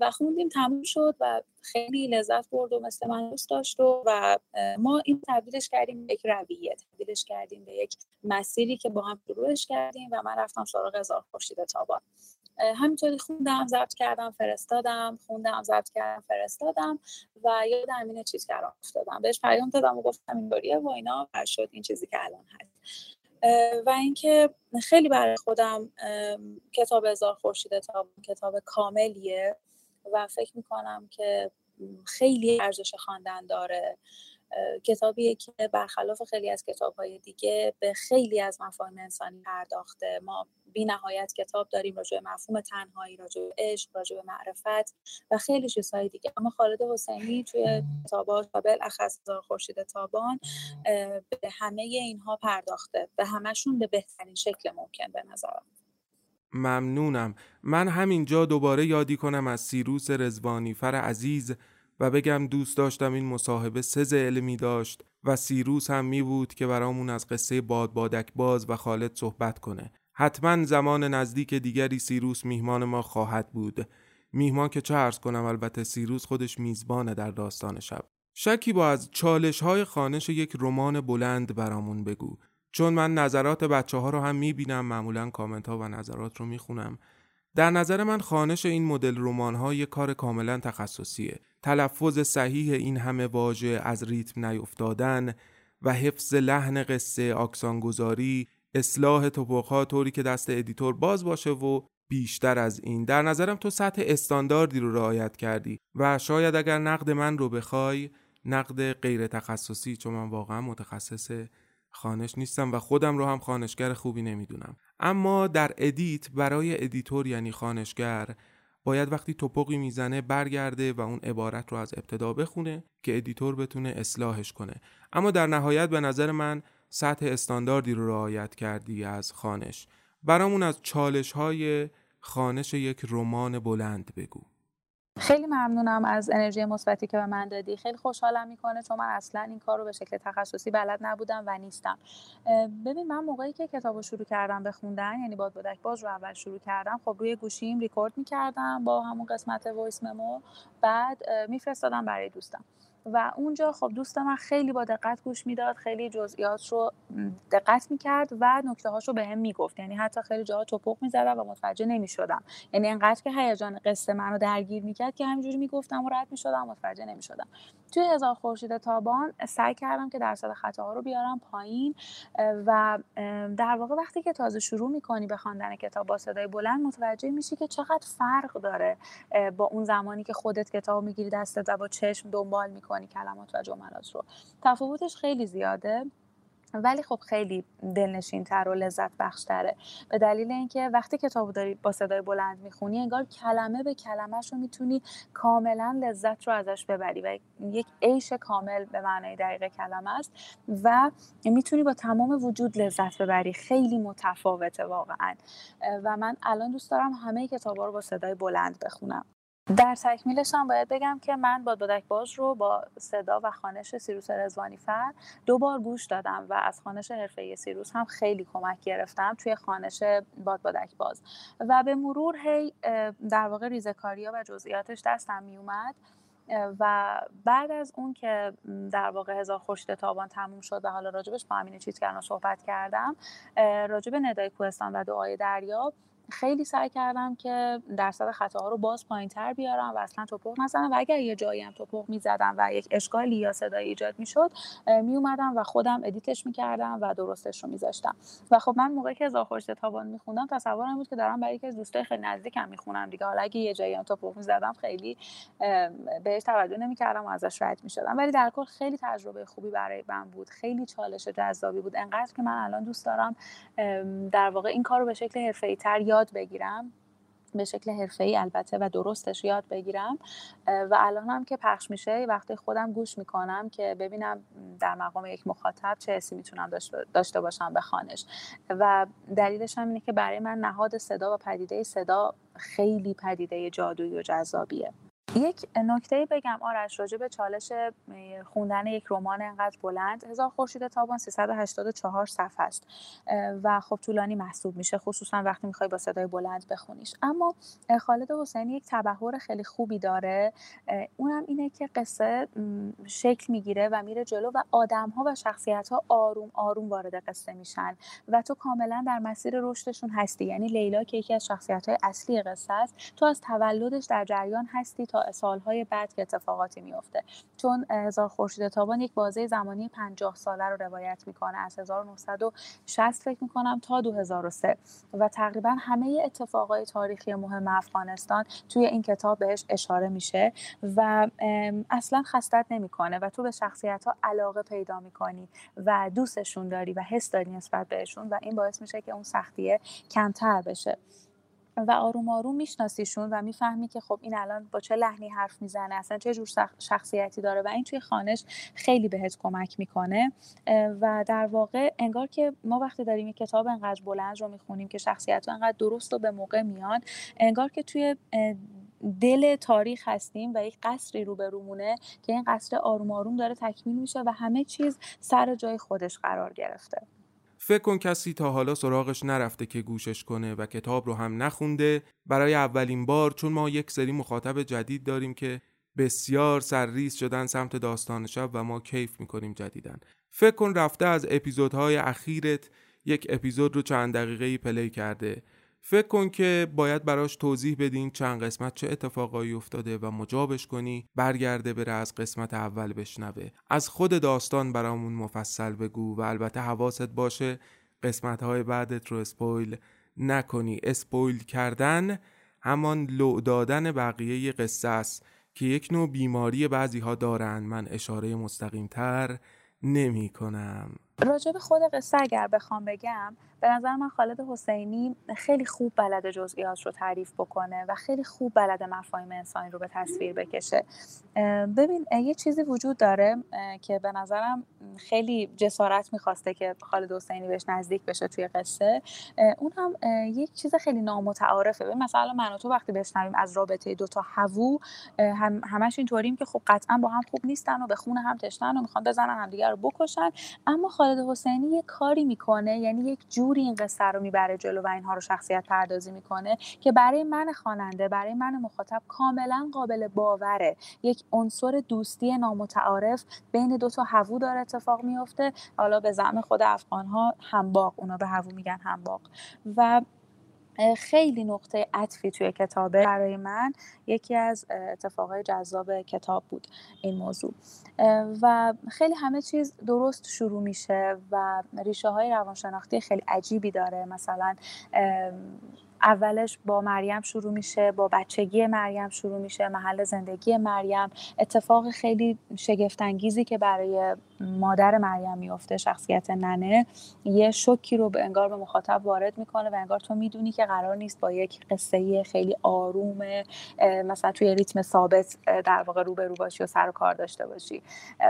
و خوندیم تموم شد و خیلی لذت برد و مثل من دوست داشت و, ما این تبدیلش کردیم به یک رویه تبدیلش کردیم به یک مسیری که با هم شروعش کردیم و من رفتم سراغ هزار خورشید تابان. همینطوری خوندم ضبط کردم فرستادم خوندم ضبط کردم فرستادم و یاد امین چیز کردم افتادم. بهش پیام دادم و گفتم اینطوریه و اینا شد این چیزی که الان هست. و اینکه خیلی برای خودم کتاب هزار خورشید تا کتاب کاملیه و فکر می‌کنم که خیلی ارزش خواندن داره. کتابیه که برخلاف خیلی از کتابهای دیگه به خیلی از مفاهیم انسانی پرداخته. ما بی نهایت کتاب داریم راجع به مفهوم تنهایی راجع به عشق راجع به معرفت و خیلی چیزهای دیگه. اما خالد حسینی توی کتاباش و بالاخص خورشید تابان به همه اینها پرداخته. به همشون به بهترین شکل ممکن به نظرم. ممنونم. من همینجا دوباره یادی کنم از سیروس رزوانی فر عزیز و بگم دوست داشتم این مصاحبه سز علمی داشت و سیروس هم می بود که برامون از قصه باد بادک باز و خالد صحبت کنه. حتما زمان نزدیک دیگری سیروس میهمان ما خواهد بود. میهمان که چه عرض کنم البته سیروس خودش میزبانه در داستان شب. شکیبا از چالش های خوانش یک رمان بلند برامون بگو. چون من نظرات بچه ها رو هم می‌بینم معمولا کامنت ها و نظرات رو می‌خونم. در نظر من خوانش این مدل رمان ها یک کار کاملا تخصصیه. تلفظ صحیح این همه واژه از ریتم نیفتادن و حفظ لحن قصه آکسانگذاری اصلاح تپق‌ها طوری که دست editor باز باشه و بیشتر از این. در نظرم تو سطح استانداردی رو رعایت کردی و شاید اگر نقد من رو بخوای نقد غیر تخصصی چون من واقعا متخصص خوانش نیستم و خودم رو هم خوانشگر خوبی نمی‌دونم. اما در edit برای editor یعنی خوانشگر باید وقتی تپقی می‌زنه برگرده و اون عبارت رو از ابتدا بخونه که editor بتونه اصلاحش کنه. اما در نهایت به نظر من سطح استانداردی رو رعایت کردی از خوانش. برامون از چالش های خوانش یک رمان بلند بگو. خیلی ممنونم از انرژی مثبتی که به من دادی. خیلی خوشحالم می‌کنه چون من اصلا این کار رو به شکل تخصصی بلد نبودم و نیستم. ببین من موقعی که کتاب رو شروع کردم به خوندن یعنی بادبادک باز رو اول شروع کردم خب روی گوشیم ریکورد می‌کردم با همون قسمت voice memo. بعد میفرستادم برای دوستم. و اونجا خب دوست من خیلی با دقت گوش می‌داد خیلی جزئیات رو دقت می‌کرد و نکته هاش رو به هم می‌گفت. یعنی حتی خیلی جاها توپق می‌زدم و متوجه نمی‌شدم. یعنی انقدر که هیجان قصه منو درگیر می‌کرد که همینجوری می‌گفتم و رد می‌شدم متوجه نمی‌شدم. توی هزار خورشید تابان سعی کردم که درصد خطاها رو بیارم پایین و در واقع وقتی که تازه شروع می‌کنی به خواندن کتاب با صدای بلند متوجه میشی که چقدر فرق داره با اون زمانی که خودت کتاب می‌گیری دستت و با چشم دنبال می‌کنی کلمات و جملات رو. تفاوتش خیلی زیاده. ولی خب خیلی دلنشین تر و لذت بخش تره به دلیل اینکه وقتی کتاب داری با صدای بلند می‌خونی انگار کلمه به کلمهش رو می‌تونی کاملا لذت رو ازش ببری و یک عیش کامل به معنای دقیق کلمه است و می‌تونی با تمام وجود لذت ببری. خیلی متفاوته واقعا. و من الان دوست دارم همه کتابا رو با صدای بلند بخونم. در تکمیلش هم باید بگم که من باد بادک باز رو با صدا و خانش سیروس رزوانی فر دو بار گوش دادم و از خانش حرفه سیروس هم خیلی کمک گرفتم توی خانش باد بادک باز. و به مرور هی در واقع ریزکاریا و جزئیاتش دستم می اومد و بعد از اون که در واقع هزار خورشید تابان تموم شد و حالا راجبش با امین کردن صحبت کردم راجب ندای کوهستان و دعای دریاب خیلی سعی کردم که درصد خطاها رو باز پایین تر بیارم و اصلا توپق نزنم. و اگر یه جایی هم توپق می‌زدم و یک اشکالی یا صدایی ایجاد می‌شد می اومدم و خودم ادیتش می‌کردم و درستش رو میذاشتم. و خب من موقعی که هزار خورشید تابان میخوندم تصورم بود که دارم برای یکی از دوستای خیلی نزدیکم می‌خونم دیگه. حالا اگه یه جایی هم توپق می‌زدم خیلی بهش توجه نمی‌کردم و ازش رد می‌شدم. ولی در کل خیلی تجربه خوبی برای من بود. خیلی چالش جذابی بود. انقدر که من الان دوست دارم در واقع این کار رو به شکل حرفه‌ای تر یاد بگیرم. به شکل حرفه‌ای البته و درستش یاد بگیرم. و الان هم که پخش میشه وقتی خودم گوش می‌کنم که ببینم در مقام یک مخاطب چه حسی می‌تونم داشته باشم به خانش و دلیلش هم اینه که برای من نهاد صدا و پدیده صدا خیلی پدیده جادویی و جذابیه. یک نکته بگم آرش راجع به چالش خوندن یک رمان انقدر بلند. هزار خورشید تابان 384 صفحه است. و خب طولانی محسوب میشه خصوصا وقتی می‌خوای با صدای بلند بخونیش. اما خالد حسینی یک تبهر خیلی خوبی داره. اونم اینه که قصه شکل می‌گیره و میره جلو و آدم ها و شخصیت ها آروم آروم وارد قصه میشن. و تو کاملا در مسیر رشدشون هستی. یعنی لیلا که یکی از شخصیت های اصلی قصه است. تو از تولدش در جریان هستی تا سالهای بعد که اتفاقاتی میفته چون هزار خورشید تابان یک بازه زمانی 50 ساله رو روایت می‌کنه. از 1960 فکر می‌کنم تا 2003 و تقریبا همه اتفاقای تاریخی مهم افغانستان توی این کتاب بهش اشاره میشه و اصلا خستت نمی‌کنه و تو به شخصیت ها علاقه پیدا می‌کنی و دوستشون داری و حس داری نسبت بهشون و این باعث میشه که اون سختیه کمتر بشه. و آروم آروم میشناسیشون و می‌فهمی که خب این الان با چه لحنی حرف می‌زنه اصلا چه جور شخصیتی داره و این توی خانش خیلی بهت کمک می‌کنه. و در واقع انگار که ما وقتی داریم یک کتاب انقدر بلند رو می‌خونیم که شخصیت انقدر درست و به موقع میان انگار که توی دل تاریخ هستیم و یک قصری رو به رومونه که این قصر آروم آروم داره تکمیل میشه و همه چیز سر جای خودش قرار گرفته. فکر کن کسی تا حالا سراغش نرفته که گوشش کنه و کتاب رو هم نخونده. برای اولین بار چون ما یک سری مخاطب جدید داریم که بسیار سرریز شدن سمت داستان شب و ما کیف می‌کنیم جدیدن فکر کن رفته از اپیزودهای اخیرت یک اپیزود رو چند دقیقه play کرده. فکر کن که باید براش توضیح بدین چند قسمت چه اتفاقایی افتاده و مجابش کنی برگرده بره از قسمت اول بشنوه. از خود داستان برامون مفصل بگو و البته حواست باشه قسمت های بعدت رو spoil نکنی. spoil کردن همان لو دادن بقیه قصه است که یک نوع بیماری بعضی ها دارن. من اشاره مستقیم تر نمی کنم راجع به خود قصه اگر بخوام بگم به نظر من خالد حسینی خیلی خوب بلد جزئیات رو تعریف بکنه و خیلی خوب بلد مفاهیم انسانی رو به تصویر بکشه. ببین یه چیزی وجود داره که به نظرم خیلی جسارت می‌خواسته که خالد حسینی بهش نزدیک بشه توی قصه. اون هم یک چیز خیلی نامتعارفه. ببین مثلا من و تو وقتی بشنویم از رابطه دوتا هوو هم همش اینطوریم که خب قطعا با هم خوب نیستن و به خون هم تشنن و می‌خوان بزنن همدیگه رو بکشن. اما خالد حسینی یه کاری می‌کنه یعنی یک جوری این قصه رو می‌بره جلو و اینها رو شخصیت پردازی می‌کنه که برای من خواننده برای من مخاطب کاملا قابل باوره. یک عنصر دوستی نامتعارف بین دو تا هوو داره اتفاق میفته حالا به زعم خود افغان ها همباق اونا به هوو میگن همباق و خیلی نقطه عطفی توی کتابه برای من یکی از اتفاقای جذاب کتاب بود این موضوع. و خیلی همه چیز درست شروع میشه و ریشه های روانشناختی خیلی عجیبی داره. مثلا اولش با مریم شروع میشه با بچگی مریم شروع میشه محل زندگی مریم. اتفاق خیلی شگفتانگیزی که برای مادر مریم میفته شخصیت ننه یه شوکی رو به انگار به مخاطب وارد می‌کنه و انگار تو می‌دونی که قرار نیست با یک قصه خیلی آروم مثلا توی ریتم ثابت در واقع رو به رو باشی و سر و کار داشته باشی.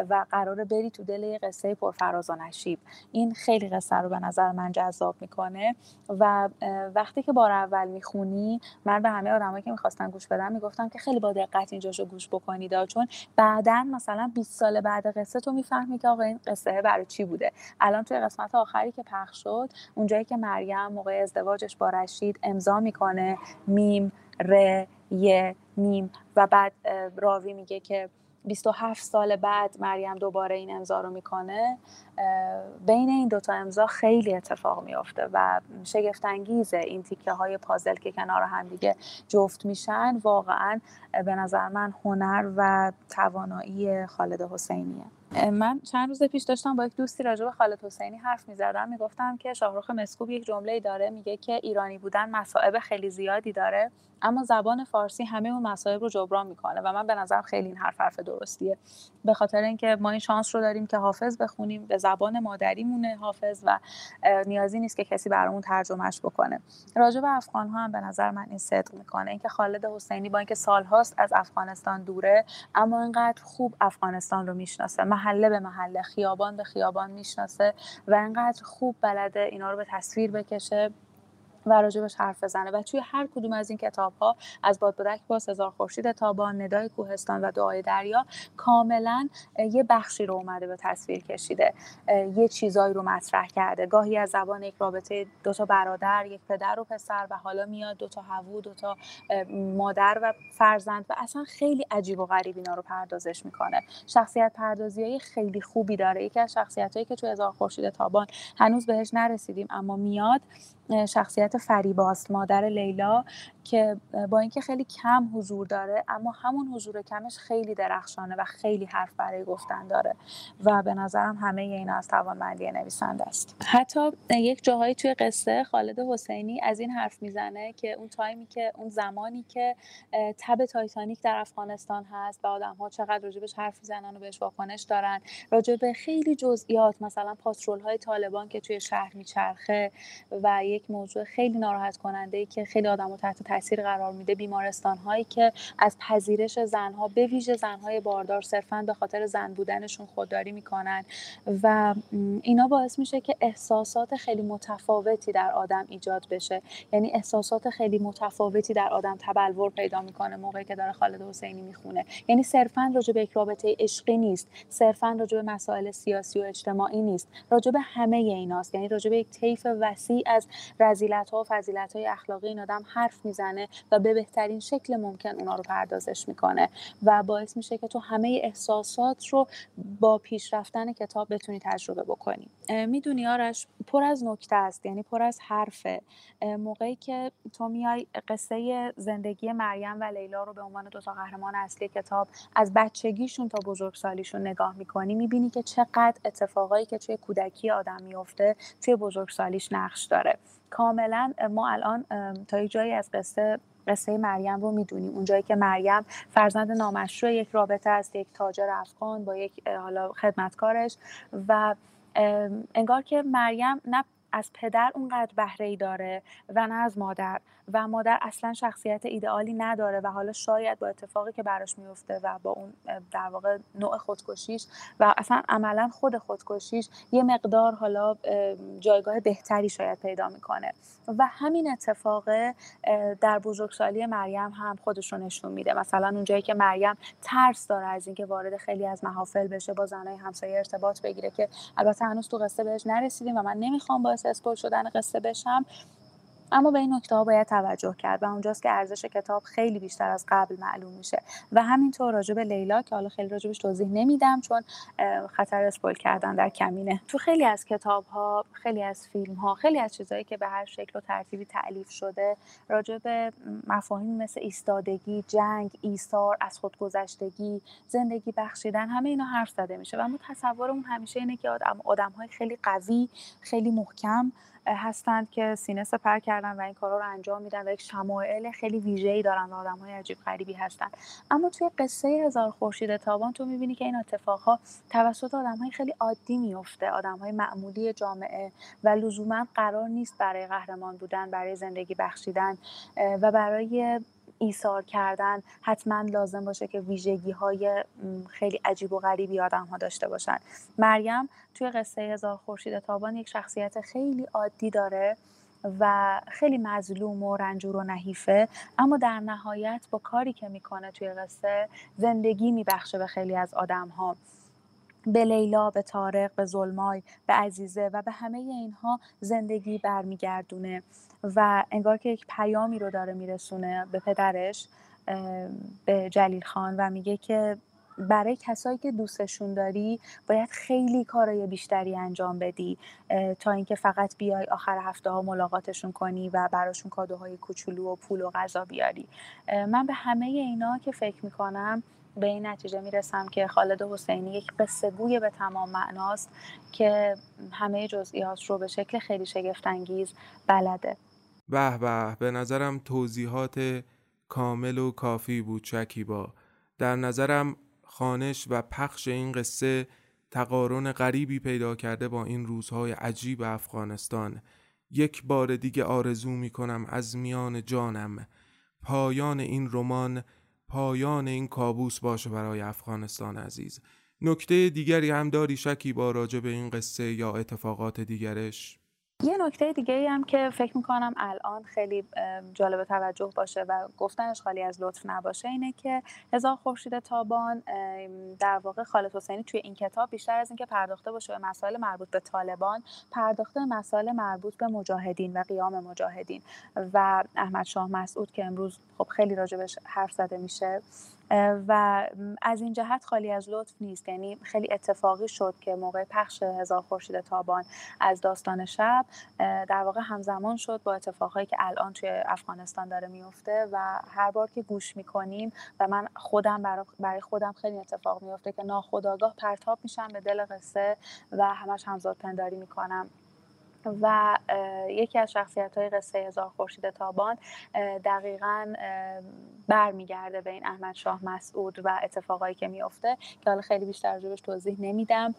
و قراره بری تو دل یه قصه پرفراز و نشیب. این خیلی قصه رو به نظر من جذاب می‌کنه و وقتی که بار اول می‌خونی من به همه آدمایی که می‌خواستن گوش بدن می‌گفتم که خیلی با دقت اینجاشو گوش بکنید چون بعدا مثلا 20 سال بعد قصه تو می‌فهمی که آقا این قصه برای چی بوده؟ الان توی قسمت آخری که پخش شد اونجایی که مریم موقع ازدواجش با رشید امضا می‌کنه میم ر ی میم و بعد راوی میگه که 27 سال بعد مریم دوباره این امضا رو می‌کنه. بین این دوتا امضا خیلی اتفاق میافته و شگفتانگیزه این تیکه های پازل که کنار هم دیگه جفت میشن واقعا به نظر من هنر و توانایی خالد حسینیه. من چند روز پیش داشتم با یک دوستی راجع به خالد حسینی حرف می‌زدم. می‌گفتم که شاهرخ مسکوب یک جمله داره میگه که ایرانی بودن مصائب خیلی زیادی داره اما زبان فارسی همه اون مصائب رو جبران می‌کنه و من به نظرم خیلی این حرف حرف درستیه. به خاطر اینکه ما این شانس رو داریم که حافظ بخونیم به زبان مادریمونه حافظ و نیازی نیست که کسی برامون ترجمهش بکنه. راجع به افغان ها هم به نظر من این صدق می‌کنه. اینکه خالد حسینی با اینکه سالهاست از افغانستان دوره اما اینقدر خوب افغانستان رو می‌شناسه. محله به محله خیابان به خیابان می‌شناسه و اینقدر خوب بلده اینا رو به تصویر بکشه. و راجبش حرف بزنه. و توی هر کدوم از این کتاب ها از باد بدک با هزار خورشید تابان ندای کوهستان و دعای دریا کاملا یه بخشی رو اومده به تصویر کشیده. یه چیزایی رو مطرح کرده. گاهی از زبان یک رابطه دو تا برادر یک پدر و پسر و حالا میاد دو تا هوو دو تا مادر و فرزند و اصلا خیلی عجیب و غریب اینا رو پردازش می‌کنه. شخصیت پردازی های خیلی خوبی داره. یکی از شخصیت هایی که توی هزار خورشید تابان هنوز بهش نرسیدیم اما میاد شخصیت فریباست مادر لیلا که با اینکه خیلی کم حضور داره اما همون حضور کمش خیلی درخشانه و خیلی حرف برای گفتن داره و به نظرم همه اینا از توانمندی نویسنده است. حتی یک جاهایی توی قصه خالد حسینی از این حرف می‌زنه که اون تایمی که اون زمانی که تب تایتانیک در افغانستان هست و آدم ها چقدر راجبش حرف می‌زنن و بهش واکنش دارن راجع به خیلی جزئیات مثلا پاترول های طالبان که توی شهر میچرخه و یک موضوع خیلی ناراحت کننده ای که خیلی آدمو تحت تاثیر قرار میده بیمارستان هایی که از پذیرش زنها به ویژه زنهای باردار صرفا به خاطر زن بودنشون خودداری می‌کنن و اینا باعث میشه که احساسات خیلی متفاوتی در آدم ایجاد بشه. یعنی احساسات خیلی متفاوتی در آدم تبلور پیدا می‌کنه موقعی که داره خالد حسینی می‌خونه. یعنی صرفا راجع به یک رابطه عشقی نیست صرفا راجع به مسائل سیاسی و اجتماعی نیست راجع به همه ایناست یعنی راجع به یک طیف وسیع از رزیلت ها و فضیلت های اخلاقی این آدم حرف می‌زنه و به بهترین شکل ممکن اونا رو پردازش می‌کنه و باعث میشه که تو همه احساسات رو با پیشرفتن کتاب بتونی تجربه بکنی. می‌دونی آرش پر از نکته است یعنی پر از حرفه. موقعی که تو میای قصه زندگی مریم و لیلا رو به عنوان دو تا قهرمان اصلی کتاب از بچگیشون تا بزرگسالیشون نگاه می‌کنی می‌بینی که چقدر اتفاقایی که توی کودکی آدم میفته توی بزرگسالیش نقش داره. کاملا ما الان تا یک جایی از قصه قصه مریم رو می‌دونیم. اونجایی که مریم فرزند نامشروع یک رابطه است یک تاجر افغان با یک حالا خدمتکارش و انگار که مریم نه از پدر اونقدر بهره ای داره و نه از مادر و مادر اصلا شخصیت ایدئالی نداره و حالا شاید با اتفاقی که براش میفته و با اون در واقع نوع خودکشیش و اصلا عملا خود خودکشیش یه مقدار حالا جایگاه بهتری شاید پیدا می‌کنه. و همین اتفاق در بزرگسالی مریم هم خودش رو نشون میده. مثلا اونجایی که مریم ترس داره از اینکه وارد خیلی از محافل بشه با زنای همسایه ارتباط بگیره که البته هنوز تو قصه بهش نرسیدیم و من نمی‌خوام باعث اسپول شدن قصه بشم. اما به این نکته ها باید توجه کرد و اونجاست که ارزش کتاب خیلی بیشتر از قبل معلوم میشه. و همینطور راجع به لیلا که حالا خیلی راجبش توضیح نمیدم چون خطر اسپول کردن در کمینه. تو خیلی از کتاب ها خیلی از فیلم ها خیلی از چیزهایی که به هر شکل و ترتیبی تعلیف شده راجع به مفاهیم مثل ایستادگی جنگ ایثار از خودگذشتگی زندگی بخشیدن همه اینا حرف زده میشه. و ما تصورمون همیشه اینه که آدم های خیلی قوی خیلی محکم هستند که سینه سپر کردن و این کارا رو انجام میدن و یک شمایل خیلی ویژه‌ای دارن و آدم‌های عجیب غریبی هستن. اما توی قصه هزار خورشید تابان تو می‌بینی که این اتفاقها توسط آدم‌های خیلی عادی میفته آدم‌های معمولی جامعه و لزوما قرار نیست برای قهرمان بودن برای زندگی بخشیدن و برای ایثار کردن حتما لازم باشه که ویژگی های خیلی عجیب و غریبی آدم ها داشته باشن. مریم توی قصه هزار خورشید تابان یک شخصیت خیلی عادی داره و خیلی مظلوم و رنجور و نحیفه اما در نهایت با کاری که می‌کنه توی قصه زندگی میبخشه به خیلی از آدم ها به لیلا به طارق به ظلمای به عزیزه و به همه اینها زندگی برمیگردونه و انگار که یک پیامی رو داره میرسونه به پدرش به جلیل خان و میگه که برای کسایی که دوستشون داری باید خیلی کارای بیشتری انجام بدی تا اینکه فقط بیای آخر هفته ها ملاقاتشون کنی و براشون کادوهای کوچولو و پول و غذا بیاری. من به همه اینا که فکر می‌کنم به این نتیجه می‌رسم که خالد حسینی یک قصه گوی به تمام معناست که همه جزئیات رو به شکل خیلی شگفتانگیز بلده. به به به نظرم توضیحات کامل و کافی بود شکیبا. در نظرم خانش و پخش این قصه تقارن غریبی پیدا کرده با این روزهای عجیب افغانستان. یک بار دیگه آرزو می کنم از میان جانم. پایان این رمان پایان این کابوس باشه برای افغانستان عزیز. نکته دیگری هم داری شکی با راجع به این قصه یا اتفاقات دیگرش؟ یه نکته دیگه ای هم که فکر می‌کنم الان خیلی جالب توجه باشه و گفتنش خالی از لطف نباشه اینه که هزار خورشید تابان در واقع خالد حسینی توی این کتاب بیشتر از اینکه پرداخته باشه به مسائل مربوط به طالبان پرداخته مسائل مربوط به مجاهدین و قیام مجاهدین. و احمد شاه مسعود که امروز خب خیلی راجبش حرف زده میشه. و از این جهت خالی از لطف نیست. یعنی خیلی اتفاقی شد که موقع پخش هزار خورشید تابان از داستان شب در واقع همزمان شد با اتفاقهایی که الان توی افغانستان داره میفته و هر بار که گوش می‌کنیم و من خودم برای خودم خیلی اتفاق میفته که ناخداگاه پرتاب میشم به دل قصه و همش همزاد پنداری می‌کنم. و یکی از شخصیت های قصه هزار خورشید تابان دقیقا برمیگرده به این احمد شاه مسعود و اتفاقایی که میفته که حالا خیلی بیشتر راجبش توضیح نمیدم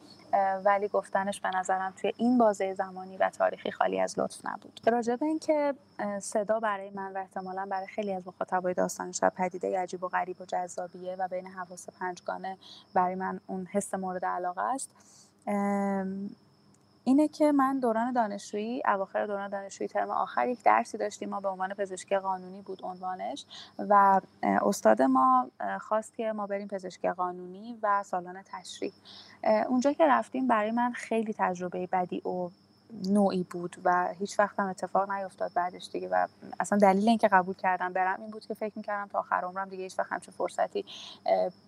ولی گفتنش به نظرم توی این بازه زمانی و تاریخی خالی از لطف نبود. راجع به اینکه صدا برای من و احتمالا برای خیلی از مخاطبای داستان شب پدیده عجیب و غریب و جذابیه و بین حواس پنجگانه برای من اون حس مورد علاقه است. اینه که من دوران دانشجویی اواخر دوران دانشجویی ترم آخر یک درسی داشتیم. ما به عنوان پزشکی قانونی بود عنوانش. و استاد ما خواست که ما بریم پزشکی قانونی و سالن تشریح. اونجا که رفتیم برای من خیلی تجربه بدی و نوعی بود و هیچ وقت هم اتفاق نیفتاد بعدش دیگه. و اصلا دلیل اینکه قبول کردم برم این بود که فکر می‌کردم تا آخر عمرم دیگه هیچ وقت همچین فرصتی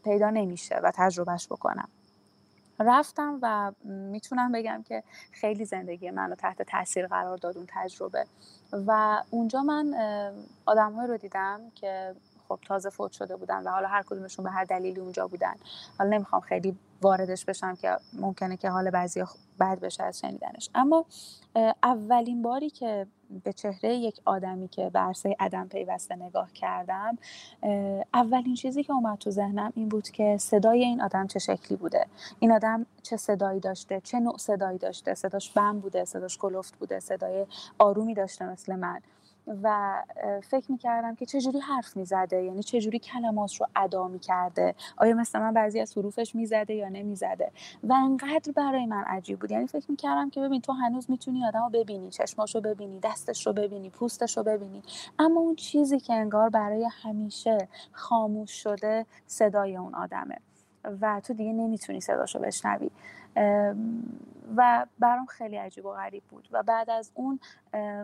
پیدا نمیشه و تجربهش بکنم. رفتم و می‌تونم بگم که خیلی زندگی منو تحت تاثیر قرار داد اون تجربه. و اونجا من آدمهایی رو دیدم که خب تازه فوت شده بودن و حالا هر کدومشون به هر دلیلی اونجا بودن. حالا نمی‌خوام خیلی واردش بشم که ممکنه که حال بعضی بد بشه از شنیدنش. اما اولین باری که به چهره یک آدمی که به عرصه عدم پیوسته نگاه کردم اولین چیزی که اومد تو ذهنم این بود که صدای این آدم چه شکلی بوده. این آدم چه صدایی داشته چه نوع صدایی داشته. صداش بم بوده صداش کلفت بوده صدای آرومی داشته مثل من. و فکر می‌کردم که چجوری حرف می‌زده یعنی چجوری کلمات رو ادا می‌کرده. آیا مثل من بعضی از حروفش می‌زده یا نمی‌زده؟ و انقدر برای من عجیب بود. یعنی فکر می‌کردم که ببین تو هنوز می‌تونی آدم رو ببینی چشماش رو ببینی دستش رو ببینی پوستش رو ببینی. اما اون چیزی که انگار برای همیشه خاموش شده صدای اون آدمه و تو دیگه نمی‌تونی صداشو بشنوی. و برام خیلی عجیب و غریب بود. و بعد از اون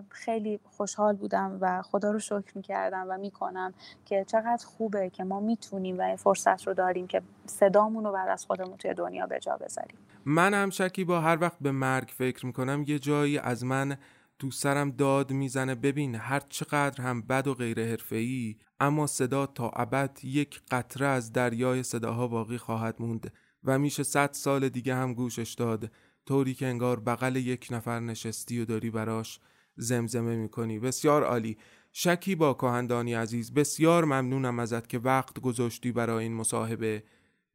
خیلی خوشحال بودم و خدا رو شکر می‌کردم و می‌کنم که چقدر خوبه که ما می‌تونیم و این فرصت رو داریم که صدامون رو بعد از خودمون توی دنیا به جا بذاریم. من هم شکی با هر وقت به مرگ فکر می‌کنم یه جایی از من تو سرم داد می‌زنه. ببین هر چقدر هم بد و غیر حرفه‌ای اما صدا تا ابد یک قطره از دریای صداها باقی خواهد موند. و میشه صد سال دیگه هم گوشش داد. طوری که انگار بغل یک نفر نشستی و داری براش زمزمه می‌کنی. بسیار عالی. شکی با کاهندانی عزیز بسیار ممنونم ازت که وقت گذاشتی برای این مصاحبه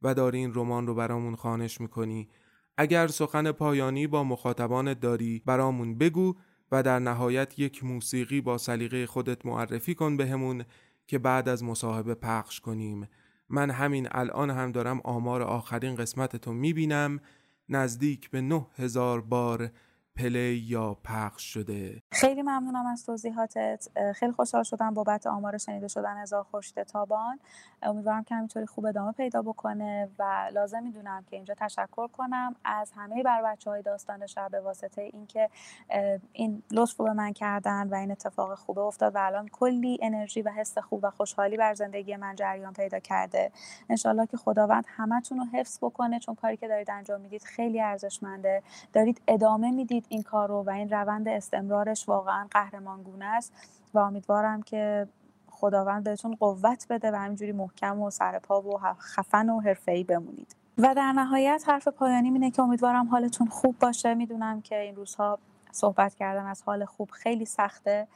و داری این رمان رو برامون خانش می‌کنی. اگر سخن پایانی با مخاطبانت داری برامون بگو و در نهایت یک موسیقی با سلیقه خودت معرفی کن بهمون که بعد از مصاحبه پخش کنیم. من همین الان هم دارم آمار آخرین قسمتتو می‌بینم نزدیک به نه هزار بار پلی یا پخش شده؟ خیلی ممنونم از توضیحاتت. خیلی خوشحال شدم بابت آمار شنیده شدن هزار خورشید تابان. امیدوارم که همینطوری خوب ادامه پیدا بکنه و لازم می‌دونم که اینجا تشکر کنم از همه بر بچه های داستان شب به واسطه اینکه این لطف به من کردن و این اتفاق خوبه افتاد و الان کلی انرژی و حس خوب و خوشحالی بر زندگی من جریان پیدا کرده. انشالله که خداوند همتون رو حفظ بکنه چون کاری که دارید انجام می‌دید خیلی ارزشمنده. دارید ادامه می‌دید این کار رو و این روند استمرارش واقعا قهرمانگونه است و امیدوارم که خداوند بهتون قوت بده و همینجوری محکم و سرپا و خفن و حرفه‌ای بمونید. و در نهایت حرف پایانی اینه که امیدوارم حالتون خوب باشه. می‌دونم که این روزها صحبت کردن از حال خوب خیلی سخته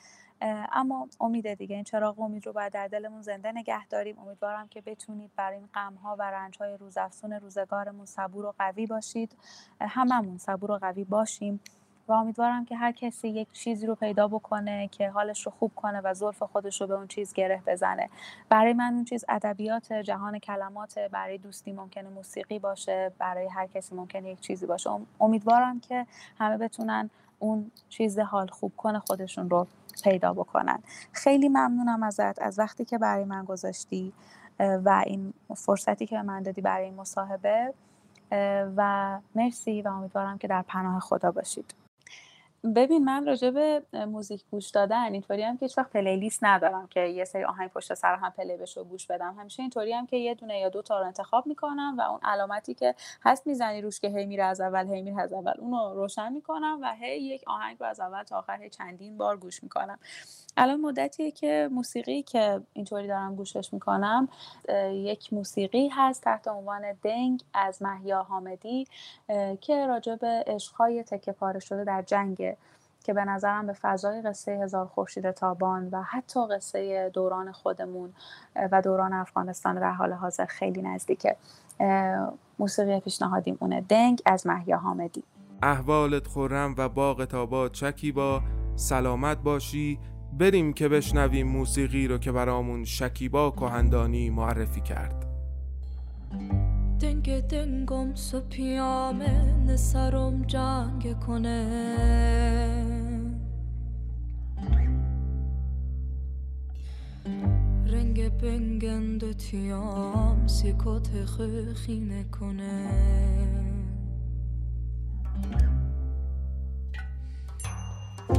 اما امید دیگه این چراغ امید رو باید در دلمون زنده نگه داریم. امیدوارم که بتونید برای این غمها و رنجهای روزافزون روزگارمون صبور و قوی باشید. هممون صبور و قوی باشیم. و امیدوارم که هر کسی یک چیزی رو پیدا بکنه که حالش رو خوب کنه و ظرف خودش رو به اون چیز گره بزنه. برای من اون چیز ادبیات جهان کلمات برای دوستی ممکنه موسیقی باشه برای هر کسی ممکنه یک چیزی باشه. ام- امیدوارم که همه بتونن اون چیز حال خوب کنه خودشون رو پیدا بکنن. خیلی ممنونم ازت از وقتی که برای من گذاشتی و این فرصتی که به من دادی برای این مصاحبه. و مرسی و امیدوارم که در پناه خدا باشید. ببین من راجع به موزیک گوش دادن اینطوری هم که هیچ وقت پلیلیست ندارم که یه سری آهنگ پشت سر هم پلی بشه و گوش بدم. همیشه اینطوری هم که یه دونه یا دو تا رو انتخاب می‌کنم و اون علامتی که هست می‌زنی روش که هی میره از اول هی میره از اول اونو روشن می‌کنم و هی یک آهنگ رو از اول تا آخر هی چندین بار گوش می‌کنم. الان مدتیه که موسیقی که اینطوری دارم گوشش می‌کنم یک موسیقی هست تحت عنوان دنگ از محیا حامدی که راجع به عشقهای تکه پاره شده در جنگ که به نظرم به فضای قصه هزار خورشید تابان و حتی قصه دوران خودمون و دوران افغانستان در حال حاضر خیلی نزدیکه. موسیقی پیشنهادیم اونه. دنگ از محیا حامدی. احوالت خورم و باغ تابات چکی با. سلامت باشی. بریم که بشنویم موسیقی رو که برامون شکیبا کهندانی معرفی کرد. دنگ دنگم سو پیامه نسرم جنگ کنه. رنگ بنگند تیام سیکوت کنه.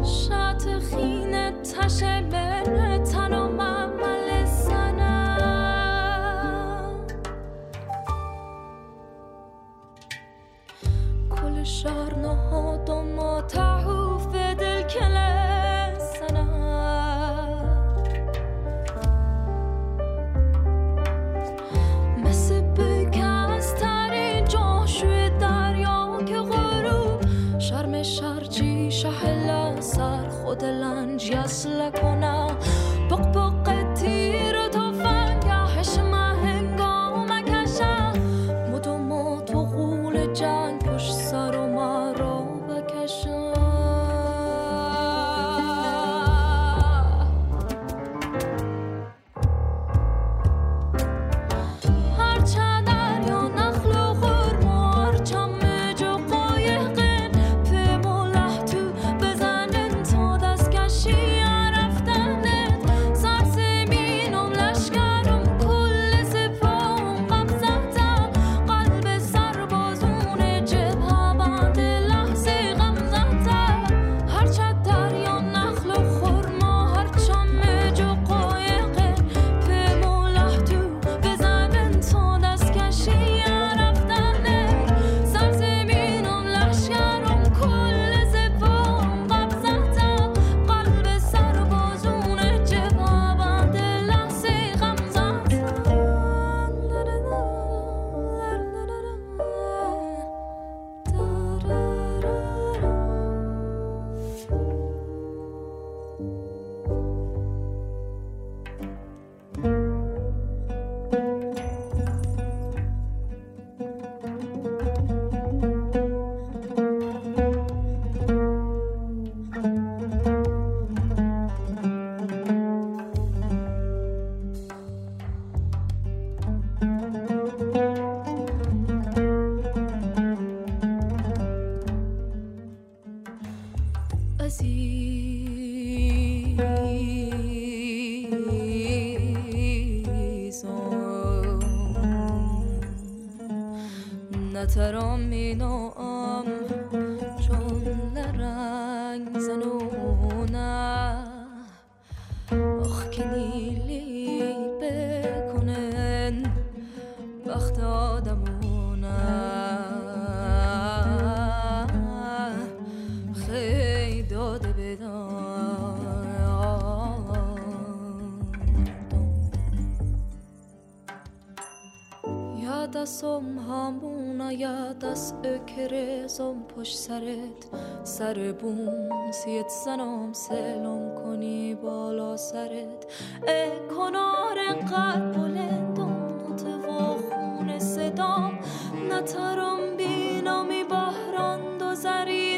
شات خینه تشه بوم سیت زنم سلام کنی بالا سرت. ای کنار قد بلندم نوت و خون صدام. نترم بینامی بهران و زری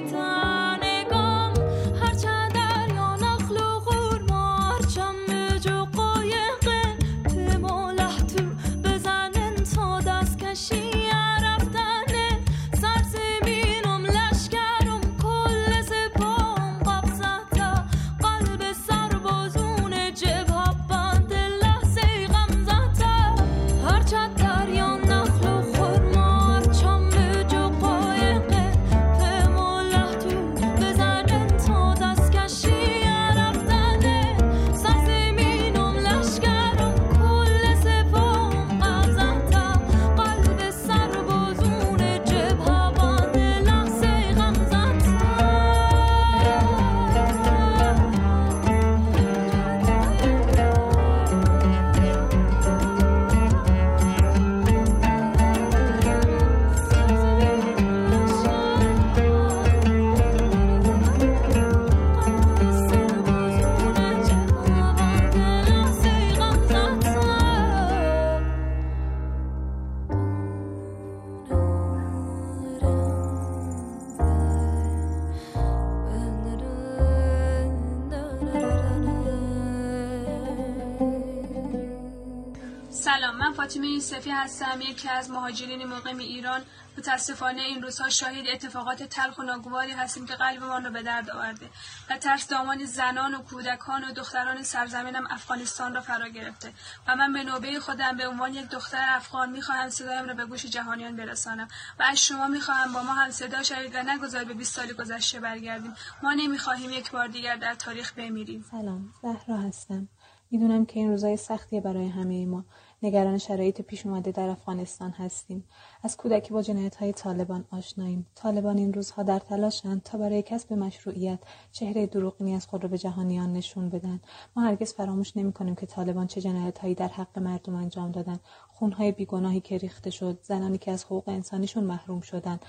یوسفی هستم یکی از مهاجرین مقیم ایران. متاسفانه این روزها شاهد اتفاقات تلخ و ناگواری هستیم که قلبمان را به درد آورده. و ترس دامان زنان و کودکان و دختران سرزمینم افغانستان را فرا گرفته و من به نوبه خودم به عنوان یک دختر افغان می‌خواهم صدایم را به گوش جهانیان برسانم و از شما می‌خواهم با ما هم صدا شوید و نگذار به 20 سال گذشته برگردیم. ما نمی‌خواهیم یک بار دیگر در تاریخ بمیریم. سلام زهرا هستم. می‌دونم که این روزای سختیه برای همه ما. نگران شرایط پیش اومده در افغانستان هستیم. از کودکی با جنایت های طالبان آشناییم. طالبان این روزها در تلاشند تا برای کسب مشروعیت چهره دروغینی از خود را به جهانیان نشون بدن. ما هرگز فراموش نمی کنیم که طالبان چه جنایت هایی در حق مردم انجام دادن. خونهای بیگناهی که ریخته شد زنانی که از حقوق انسانیشون محروم شدن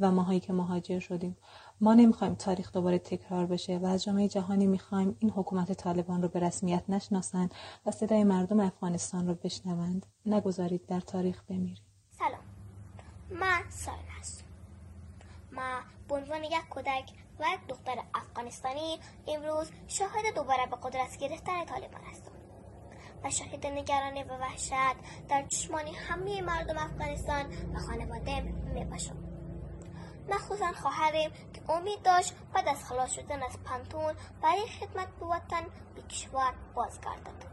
و ماهایی که مهاجر شدیم. ما نمی‌خوایم تاریخ دوباره تکرار بشه و از جامعه جهانی می‌خوایم این حکومت طالبان رو به رسمیت نشناسند و صدای مردم افغانستان رو بشنوند. نگذارید در تاریخ بمیریم. سلام. من سایل هستم. من به یک کودک و یک دختر افغانستانی امروز شاهد دوباره به قدرت گرفتن طالبان هستم. و شاهد نگرانی و وحشت در چشمان همه مردم افغانستان و خانواده می‌باشم. مخصوصا خواهرم که امید داشت بعد از خلاص شدن از پنتون برای خدمت به وطن به کشور بازگردد.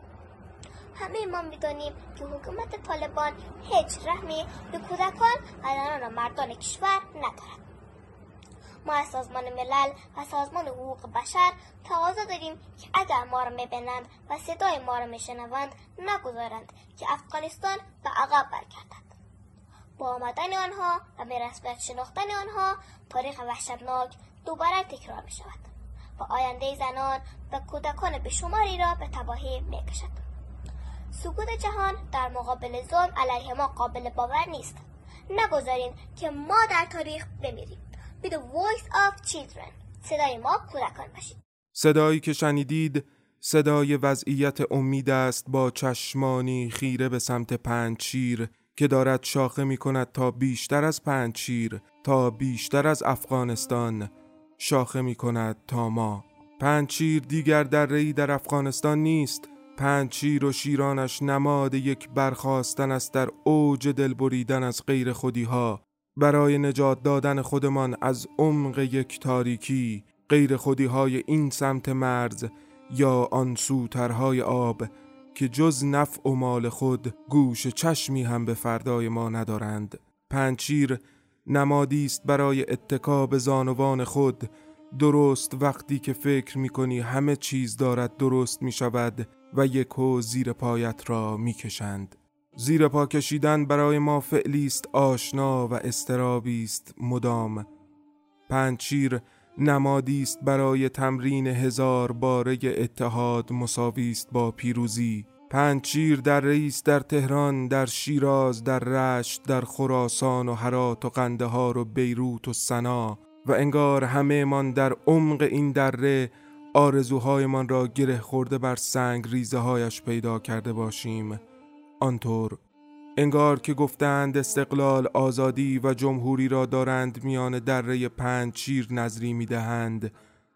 همه ما می‌دانیم که حکومت طالبان هیچ رحمی به کودکان و زنان و مردان کشور ندارد. ما از سازمان ملل و سازمان حقوق بشر تقاضا داریم که اگر ما را می‌بینند و صدای ما را میشنوند نگذارند که افغانستان به عقب برگردد. با آمدن آنها و به رسمیت شناختن آنها تاریخ وحشتناک دوباره تکرار می شود و آینده زنان و کودکان بشماری را به تباهی می کشد. سکوت جهان در مقابل ظلم علیه ما قابل باور نیست. نگذارین که ما در تاریخ بمیریم. Be the voice of children. صدای ما کودکان باشید. صدایی که شنیدید صدای وضعیت امید است با چشمانی خیره به سمت پنجشیر. که دارد شاخه می کند تا بیشتر از پنجشیر تا بیشتر از افغانستان شاخه می کند تا ما. پنجشیر دیگر در در افغانستان نیست. پنجشیر و شیرانش نماد یک برخواستن است در اوج دل بریدن از غیر خودیها. برای نجات دادن خودمان از عمق یک تاریکی غیر خودیهای این سمت مرز یا آن سوترهای آب که جز نفع و مال خود گوش چشمی هم به فردای ما ندارند. پنچیر نمادی است برای اتکا به زانوان خود. درست وقتی که فکر می کنی همه چیز دارد درست می شود و یکو زیر پایت را می کشند. زیر پا کشیدن برای ما فعلی است آشنا و استرابی است مدام. پنچیر نمادی است برای تمرین هزار باره اتحاد مساوی است با پیروزی. پنچیر در رئیس در تهران در شیراز در رشت در خراسان و هرات و قندهار و بیروت و سنا و انگار همه من در عمق این دره آرزوهایمان را گره خورده بر سنگ ریزه هایش پیدا کرده باشیم. آنطور انگار که گفتند استقلال آزادی و جمهوری را دارند میان دره پنج شیر نظری می‌دهند.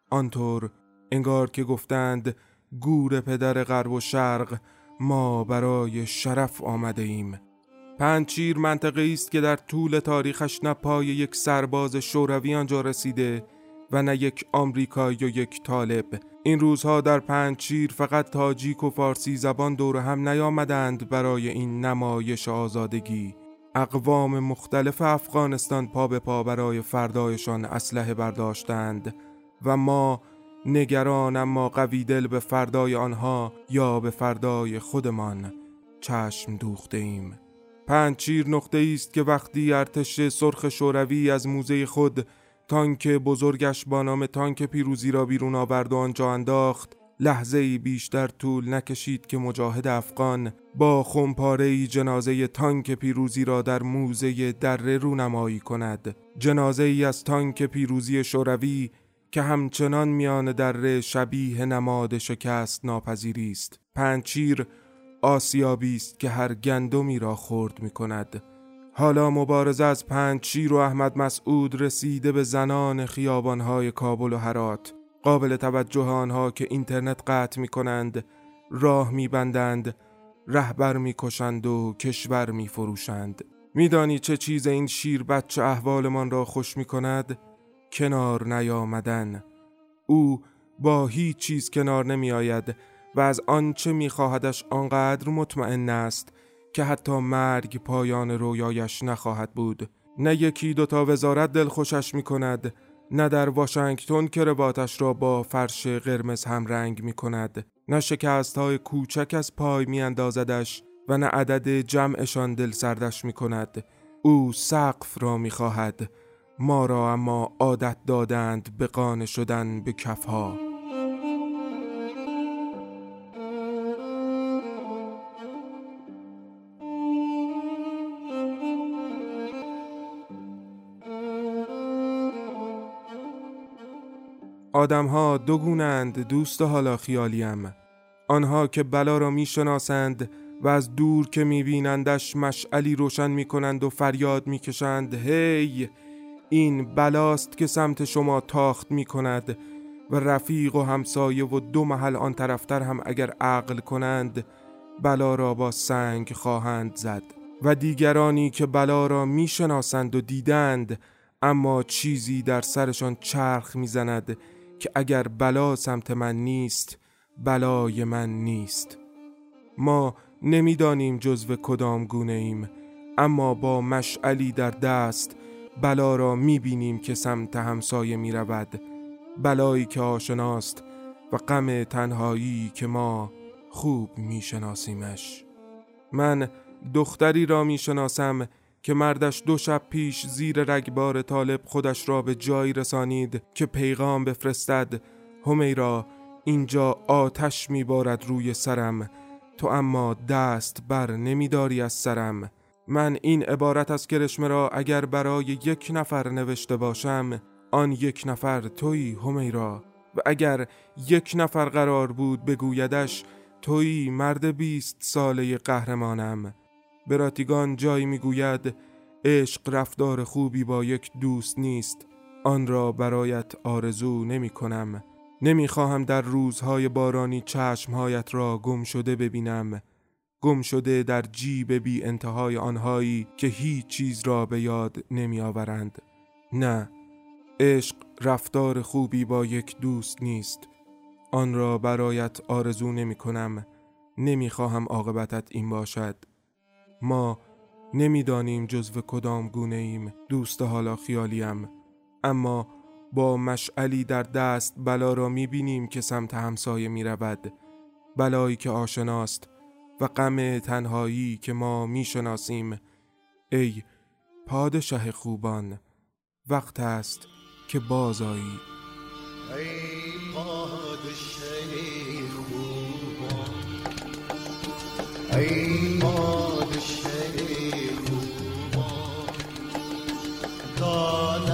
آنطور انگار که گفتند گور پدر غرب و شرق ما برای شرف آمده ایم. پنچیر منطقه است که در طول تاریخش نه پای یک سرباز شوروی آنجا رسیده و نه یک آمریکایی و یک طالب. این روزها در پنچیر فقط تاجیک و فارسی زبان دور هم نیامدند برای این نمایش آزادگی. اقوام مختلف افغانستان پا به پا برای فردایشان اسلحه برداشتند و ما نگران اما قوی دل به فردای آنها یا به فردای خودمان چشم دوخته ایم پنچیر نقطه است که وقتی ارتش سرخ شوروی از موزه خود تانک بزرگش با نام تانک پیروزی را بیرون آورد و آنجا انداخت. لحظه ای بیشتر طول نکشید که مجاهد افغان با خمپاره ای جنازه تانک پیروزی را در موزه دره رونمایی کند. جنازه ای از تانک پیروزی شوروی که همچنان میان دره شبیه نماد شکست ناپذیری است. پنچیر آسیابی است که هر گندمی را خورد می کند حالا مبارزه از پنچیر و احمد مسعود رسیده به زنان خیابانهای کابل و هرات. قابل توجه آنها که اینترنت قطع می کنند راه می بندند رهبر می کشند و کشور می فروشند میدانی چه چیز این شیر بچه احوالمان را خوش می کند؟ کنار نیامدن. او با هیچ چیز کنار نمی آید و از آنچه می خواهدش آنقدر مطمئن است که حتی مرگ پایان رویایش نخواهد بود. نه یکی دوتا وزارت دل خوشش می کند نه در واشنگتن کرواتش را با فرش قرمز هم رنگ می کند نه شکست های کوچک از پای می اندازدش و نه عدد جمعشان دل سردش می کند او سقف را می خواهد ما را اما عادت دادند به قانه شدن به کفها. آدمها دو گونند دوست حالا خیالیم. آنها که بلا را می‌شناسند و از دور که میبینندش مشعلی روشن می‌کنند و فریاد می‌کشند هی! این بلاست که سمت شما تاخت می‌کند و رفیق و همسایه و دو محل آن طرفتر هم اگر عقل کنند بلا را با سنگ خواهند زد. و دیگرانی که بلا را می‌شناسند و دیدند اما چیزی در سرشان چرخ می‌زند. که اگر بلا سمت من نیست بلای من نیست. ما نمی‌دانیم جزو کدام گونه ایم اما با مشعلی در دست بلا را می‌بینیم که سمت همسایه می‌رود. بلایی که آشناست و غم تنهایی که ما خوب میشناسیمش. من دختری را می‌شناسم که مردش دو شب پیش زیر رگبار طالب خودش را به جایی رسانید که پیغام بفرستد همیرا اینجا آتش میبارد روی سرم تو اما دست بر نمیداری از سرم. من این عبارت از کرشمه را اگر برای یک نفر نوشته باشم آن یک نفر توی همیرا. و اگر یک نفر قرار بود بگویدش توی مرد بیست ساله قهرمانم. براتیگان جایی می‌گوید عشق رفتار خوبی با یک دوست نیست آن را برایت آرزو نمی کنم نمی خواهم در روزهای بارانی چشمهایت را گم شده ببینم. گم شده در جیب بی انتهای آنهایی که هیچ چیز را به یاد نمی آورند نه عشق رفتار خوبی با یک دوست نیست. آن را برایت آرزو نمی کنم نمی خواهم عاقبتت این باشد. ما نمی‌دانیم جزو کدام گونه ایم دوست حالا خیالیم. اما با مشعلی در دست بلا را می بینیم که سمت همسایه می رود بلایی که آشناست و غم تنهایی که ما می شناسیم. ای پادشاه خوبان وقت است که بازایی ای پادشاه خوبان ای پادشاه Ramadan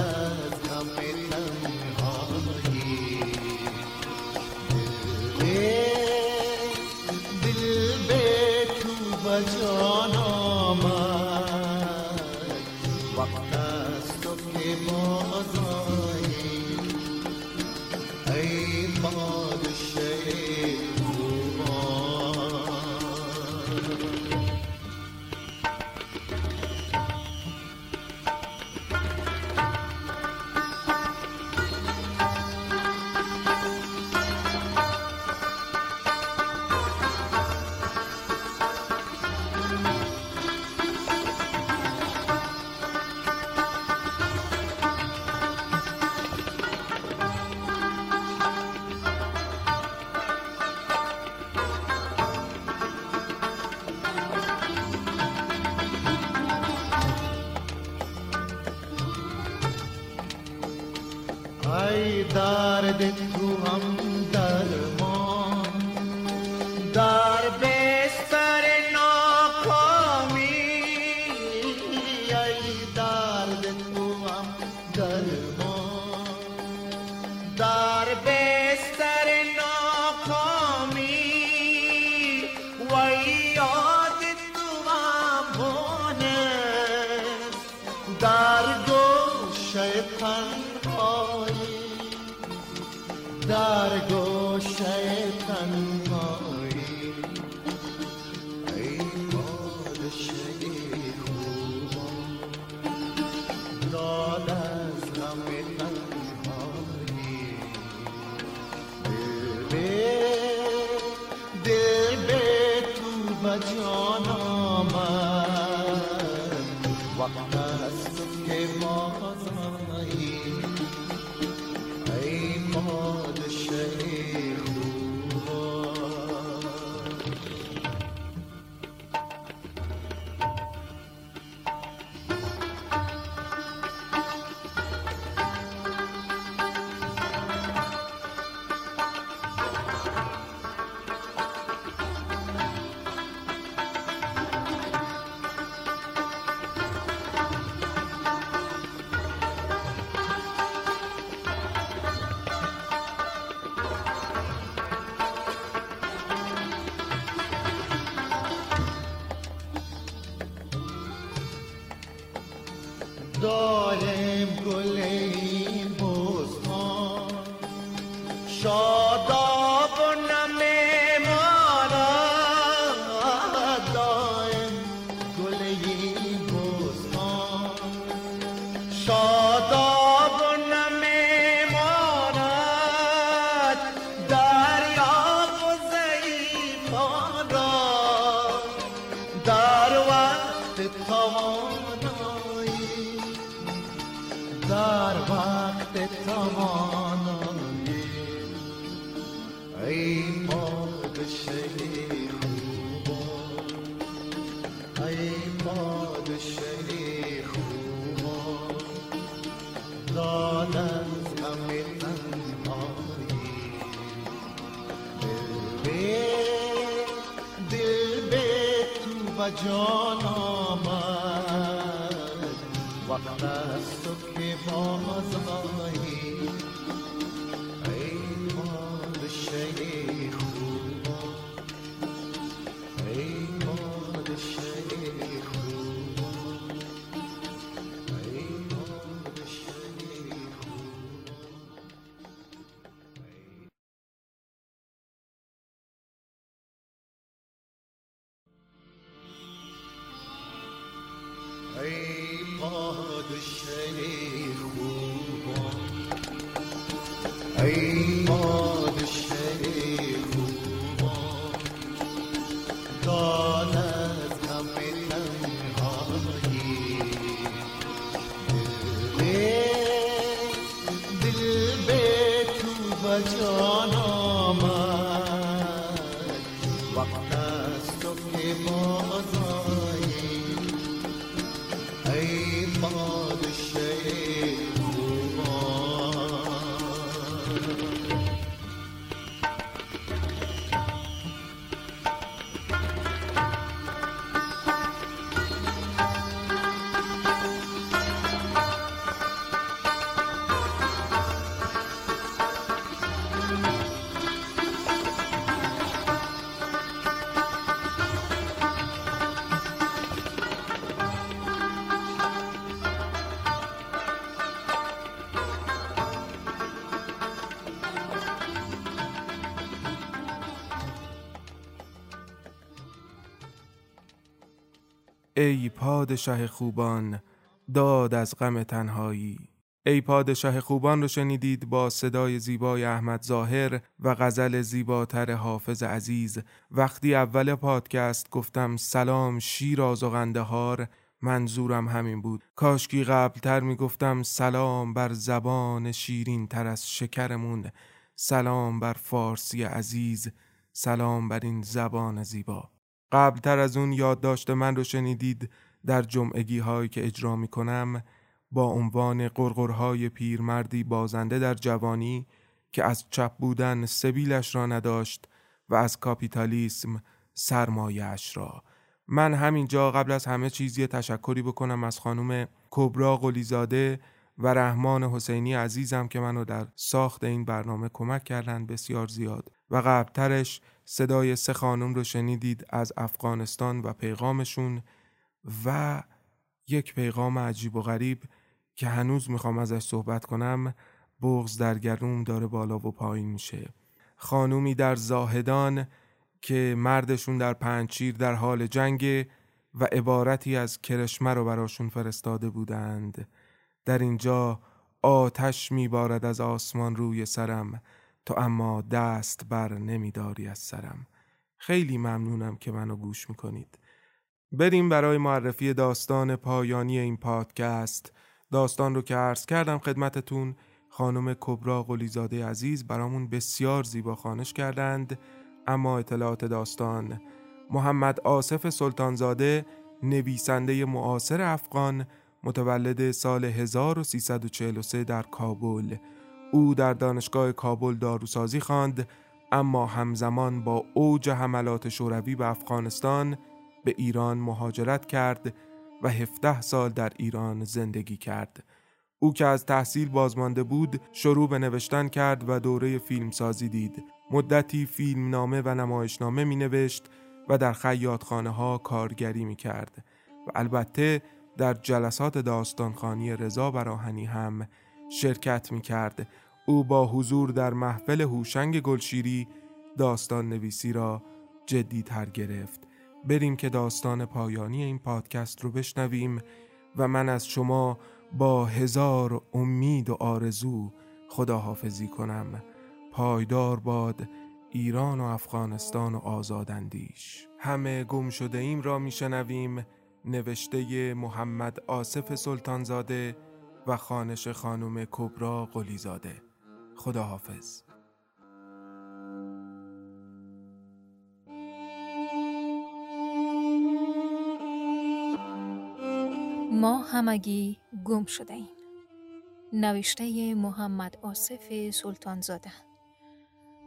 ای پادشه خوبان داد از غم تنهایی. ای پادشه خوبان رو شنیدید با صدای زیبای احمد ظاهر و غزل زیباتر حافظ عزیز. وقتی اول پادکست گفتم سلام شیراز و قندهار منظورم همین بود. کاشکی قبلتر می‌گفتم سلام بر زبان شیرین تر از شکرمون. سلام بر فارسی عزیز. سلام بر این زبان زیبا. قبلتر از اون یادداشت من رو شنیدید در جمعگی هایی که اجرا می کنم با عنوان قرقرهای پیرمردی بازنده در جوانی که از چپ بودن سبیلش را نداشت و از کاپیتالیسم سرمایهش را. من همینجا قبل از همه چیز یه تشکری بکنم از خانم کبرا قلیزاده و رحمان حسینی عزیزم که منو در ساخت این برنامه کمک کردن بسیار زیاد و قبلترش صدای سه خانم رو شنیدید از افغانستان و پیغامشون و یک پیغام عجیب و غریب که هنوز می‌خوام ازش صحبت کنم بغز در گلوم داره بالا و پایین میشه. خانومی در زاهدان که مردشون در پنچیر در حال جنگ و عبارتی از کرشمه رو براشون فرستاده بودند. در اینجا آتش میبارد از آسمان روی سرم. تو اما دست بر نمیداری از سرم. خیلی ممنونم که منو گوش می‌کنید. بریم برای معرفی داستان پایانی این پادکست. داستان رو که عرض کردم خدمتتون خانم کبرا قلیزاده عزیز برامون بسیار زیبا خانش کردند. اما اطلاعات داستان. محمد آصف سلطانزاده نویسنده معاصر افغان متولد سال 1343 در کابل. او در دانشگاه کابل داروسازی خواند اما همزمان با اوج حملات شوروی به افغانستان به ایران مهاجرت کرد و 17 سال در ایران زندگی کرد. او که از تحصیل بازمانده بود شروع به نوشتن کرد و دوره فیلمسازی دید. مدتی فیلمنامه و نمایشنامه می نوشت و در خیاطخانه ها کارگری می کرد و البته در جلسات داستانخانی رضا براهنی هم شرکت می کرد. او با حضور در محفل هوشنگ گلشیری داستان نویسی را جدی تر گرفت. بریم که داستان پایانی این پادکست رو بشنویم و من از شما با هزار امید و آرزو خداحافظی کنم پایدار باد ایران و افغانستان و آزاداندیش همه گم شده ایم را میشنویم نوشته محمد آصف سلطانزاده و خانش خانم کبرا قلیزاده خداحافظ ما همگی گم شده ایم. نوشته محمد آصف سلطانزاده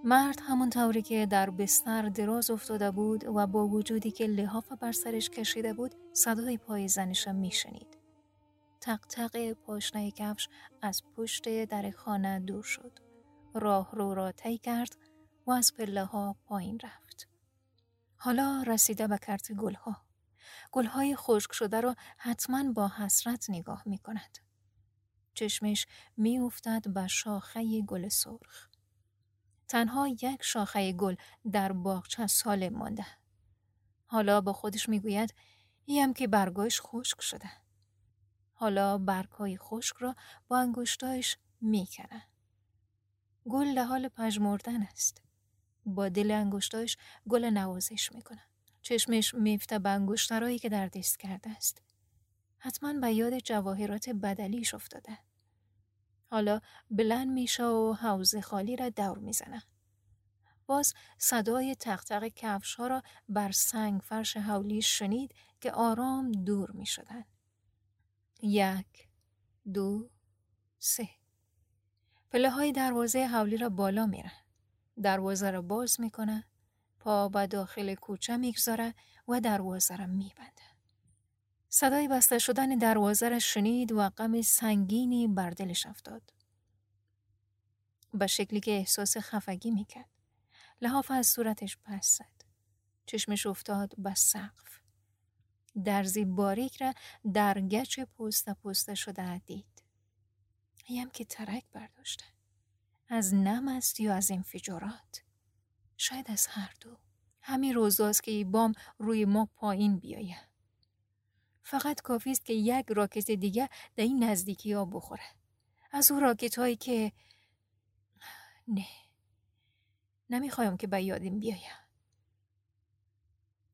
مرد همون طوری که در بستر دراز افتاده بود و با وجودی که لحاف بر سرش کشیده بود صدای پای زنش میشنید. تق تق پاشنه کفش از پشت در خانه دور شد. راه رو را طی کرد و از پله ها پایین رفت. حالا رسیده به کرت گلها. گلهای خشک شده را حتما با حسرت نگاه می کند. چشمش می افتد به شاخه گل سرخ. تنها یک شاخه گل در باغچه سالم مانده. حالا با خودش می گوید ایم که برگاش خشک شده. حالا برگهای خشک را با انگشتایش می کنه. گل در حال پژمردن است. با دل انگشتایش گل نوازش می کنه. چشمش میفته به انگشترایی که در دست کرده است. حتما به یاد جواهرات بدلیش افتاده. حالا بلند میشه و حوزه خالی را دور می‌زنه. باز صدای تقتق کفش ها را بر سنگ فرش حولی شنید که آرام دور می شدن. یک، دو، سه. پله های دروازه حولی را بالا میرن. دروازه را باز می‌کنه. پا به داخل کوچه می‌گذاره و دروازه را میبنده. صدای بسته شدن دروازه را شنید و غم سنگینی بر دلش افتاد. به شکلی که احساس خفگی می‌کرد. لحاف از صورتش پس زد. چشمش افتاد به سقف. درزی باریک را در گچ پست پست شده دید. هم که ترک برداشته. از نم است یا از انفجارات. شاید از هر دو. همین روزاست که ای بام روی ما پایین بیایه. فقط کافی است که یک راکت دیگه در این نزدیکی ها بخوره. از اون راکت هایی که نه نمی‌خوایم که به یادم بیایه.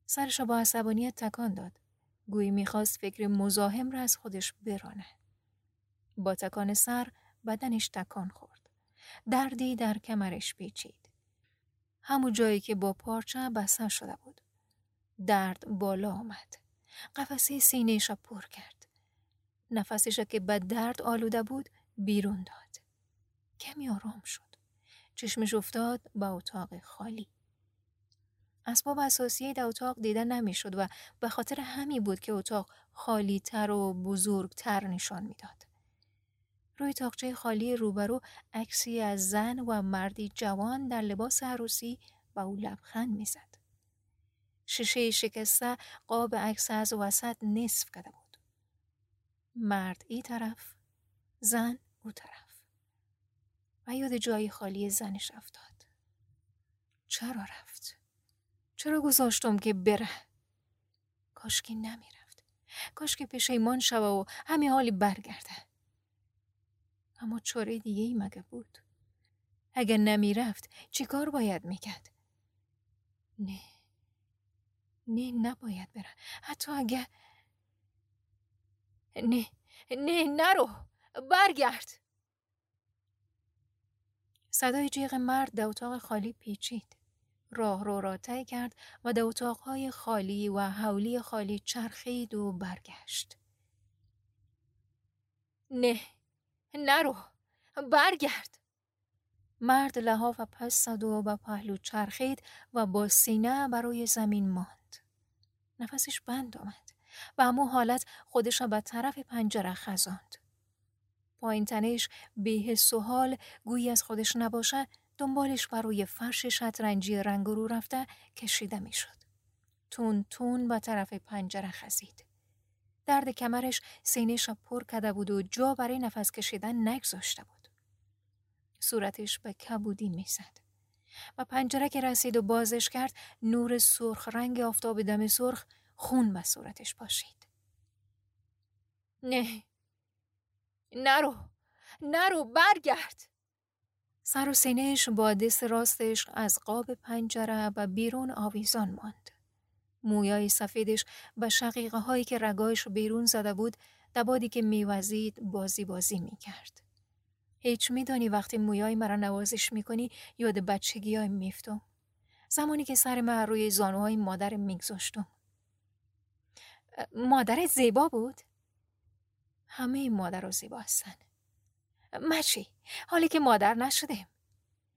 سرش با عصبانیت تکان داد. گویی می‌خواست فکر مزاحم را از خودش برانه. با تکان سر بدنش تکان خورد. دردی در کمرش پیچید. همون جایی که با پارچه بسته شده بود. درد بالا آمد. قفسه سینهش را پر کرد. نفسش که به درد آلوده بود بیرون داد. کمی آرام شد. چشمش افتاد به اتاق خالی. اسباب اساسی در اتاق دیده نمی‌شد و به خاطر همین بود که اتاق خالی تر و بزرگتر نشان می‌داد. روی تاقچه خالی روبرو عکسی از زن و مردی جوان در لباس عروسی و او لبخند می‌زد. شیشه شکسته قاب عکس از وسط نصف کرده بود. مرد ای طرف، زن او طرف. و یاد جای خالی زنش افتاد. چرا رفت؟ چرا گذاشتم که بره؟ کاشکی نمی‌رفت. کاش که پشیمان شوه و همین حالی برگرده. اما چاره دیگه ای مگه بود؟ اگر نمی‌رفت چی کار باید می‌کرد؟ نه نه نباید بره حتی اگر نه نه نرو برگرد صدای جیغ مرد در اتاق خالی پیچید راه رو را طی کرد و در اتاقهای خالی و حولی خالی چرخید و برگشت. نه نرو برگرد. مرد لحاف پس زد و به پهلو چرخید و با سینه برای زمین ماند. نفسش بند آمد و امو حالت خودش را به طرف پنجره خزاند. پایین تنش به حس و گویی از خودش نباشه دنبالش بروی فرش شطرنجی رنگ رو رفته کشیده می‌شد. تون تون به طرف پنجره خزید. درد کمرش سینهش را پر کرده بود و جا برای نفس کشیدن نگذاشته بود. صورتش به کبودی می‌زد. و پنجره که رسید و بازش کرد نور سرخ رنگ آفتاب دم سرخ خون به صورتش پاشید. نه نرو نرو برگرد سر و سینهش با دست راستش از قاب پنجره و بیرون آویزان ماند. مویای سفیدش به شقیقه هایی که رگایش بیرون زده بود دبادی که میوزید بازی بازی می‌کرد. هیچ میدانی وقتی مویای مرا نوازش می‌کنی یاد بچگی های میفتم. زمانی که سر من روی زانوهای مادر میگذاشتم. مادر زیبا بود؟ همه مادر زیبا هستن. مچی حالی که مادر نشدیم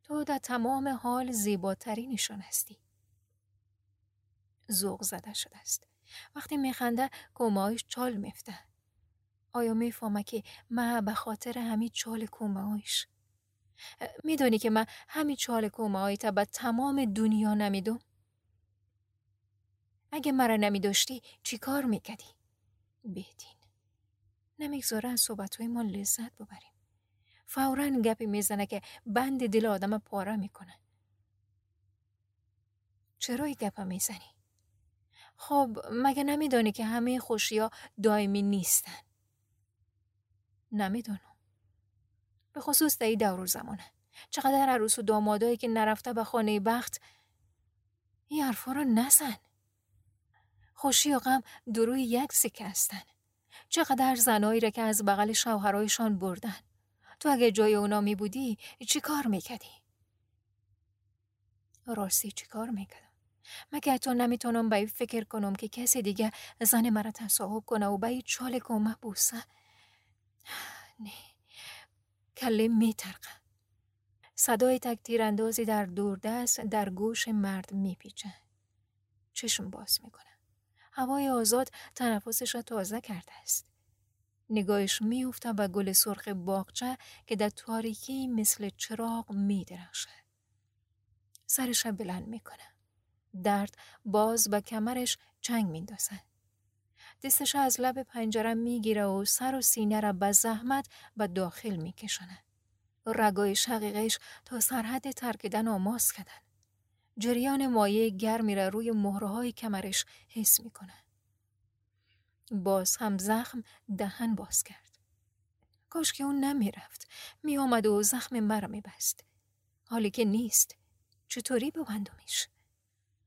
تو در تمام حال زیباترینشان هستی. زوغ زده شده است. وقتی میخنده کومایش چال میفته آیا می‌فهمه که من به خاطر همین چال کومایش می‌دونی که من همین چال کومایی تا به تمام دنیا نمیدم؟ اگه مرا نمیداشتی چی کار می‌کردی؟ بهتین نمی‌گذاره از صحبتهای ما لذت ببریم. فورا گپی می‌زنه که بند دل آدم پاره می‌کنه چرا این گپ می‌زنی؟ خب مگه نمیدانی که همه خوشی دائمی نیستن؟ نمی‌دونم. به خصوص در دور زمانه. چقدر عروس و دامادایی که نرفته به خانه بخت این حرفا رو نزن. خوشی و غم دروی یک سکه هستن. چقدر زنایی را که از بغل شوهرایشان بردن. تو اگه جای اونا می بودی چی کار می‌کردی؟ راستی چی کار می‌کردم؟ مگه حتی نمی‌تونم به فکر کنم که کسی دیگه زن مرا تصاحب کنه و به چال کمه بوسه <sighs> نه. کله میترقه. صدای تک تیراندازی در دوردست در گوش مرد میپیچه. چشم باز می‌کنه. هوای آزاد تنفسش را تازه کرده است. نگاهش میافته به گل سرخ باغچه که در تاریکی مثل چراغ میدرخشه. سرش بلند می‌کنه. درد باز به کمرش چنگ میندازه. دستش از لب پنجره می‌گیره و سر و سینه را به زحمت به داخل میکشونه. رگای شقیقش تا سرحد ترکیدن آماس کردن جریان مایه گرمی را روی مهرهای کمرش حس می‌کنه. باز هم زخم دهن باز کرد کاش که اون نمی‌رفت میآمد و زخم مرا میبست حالی که نیست چطوری ببندمش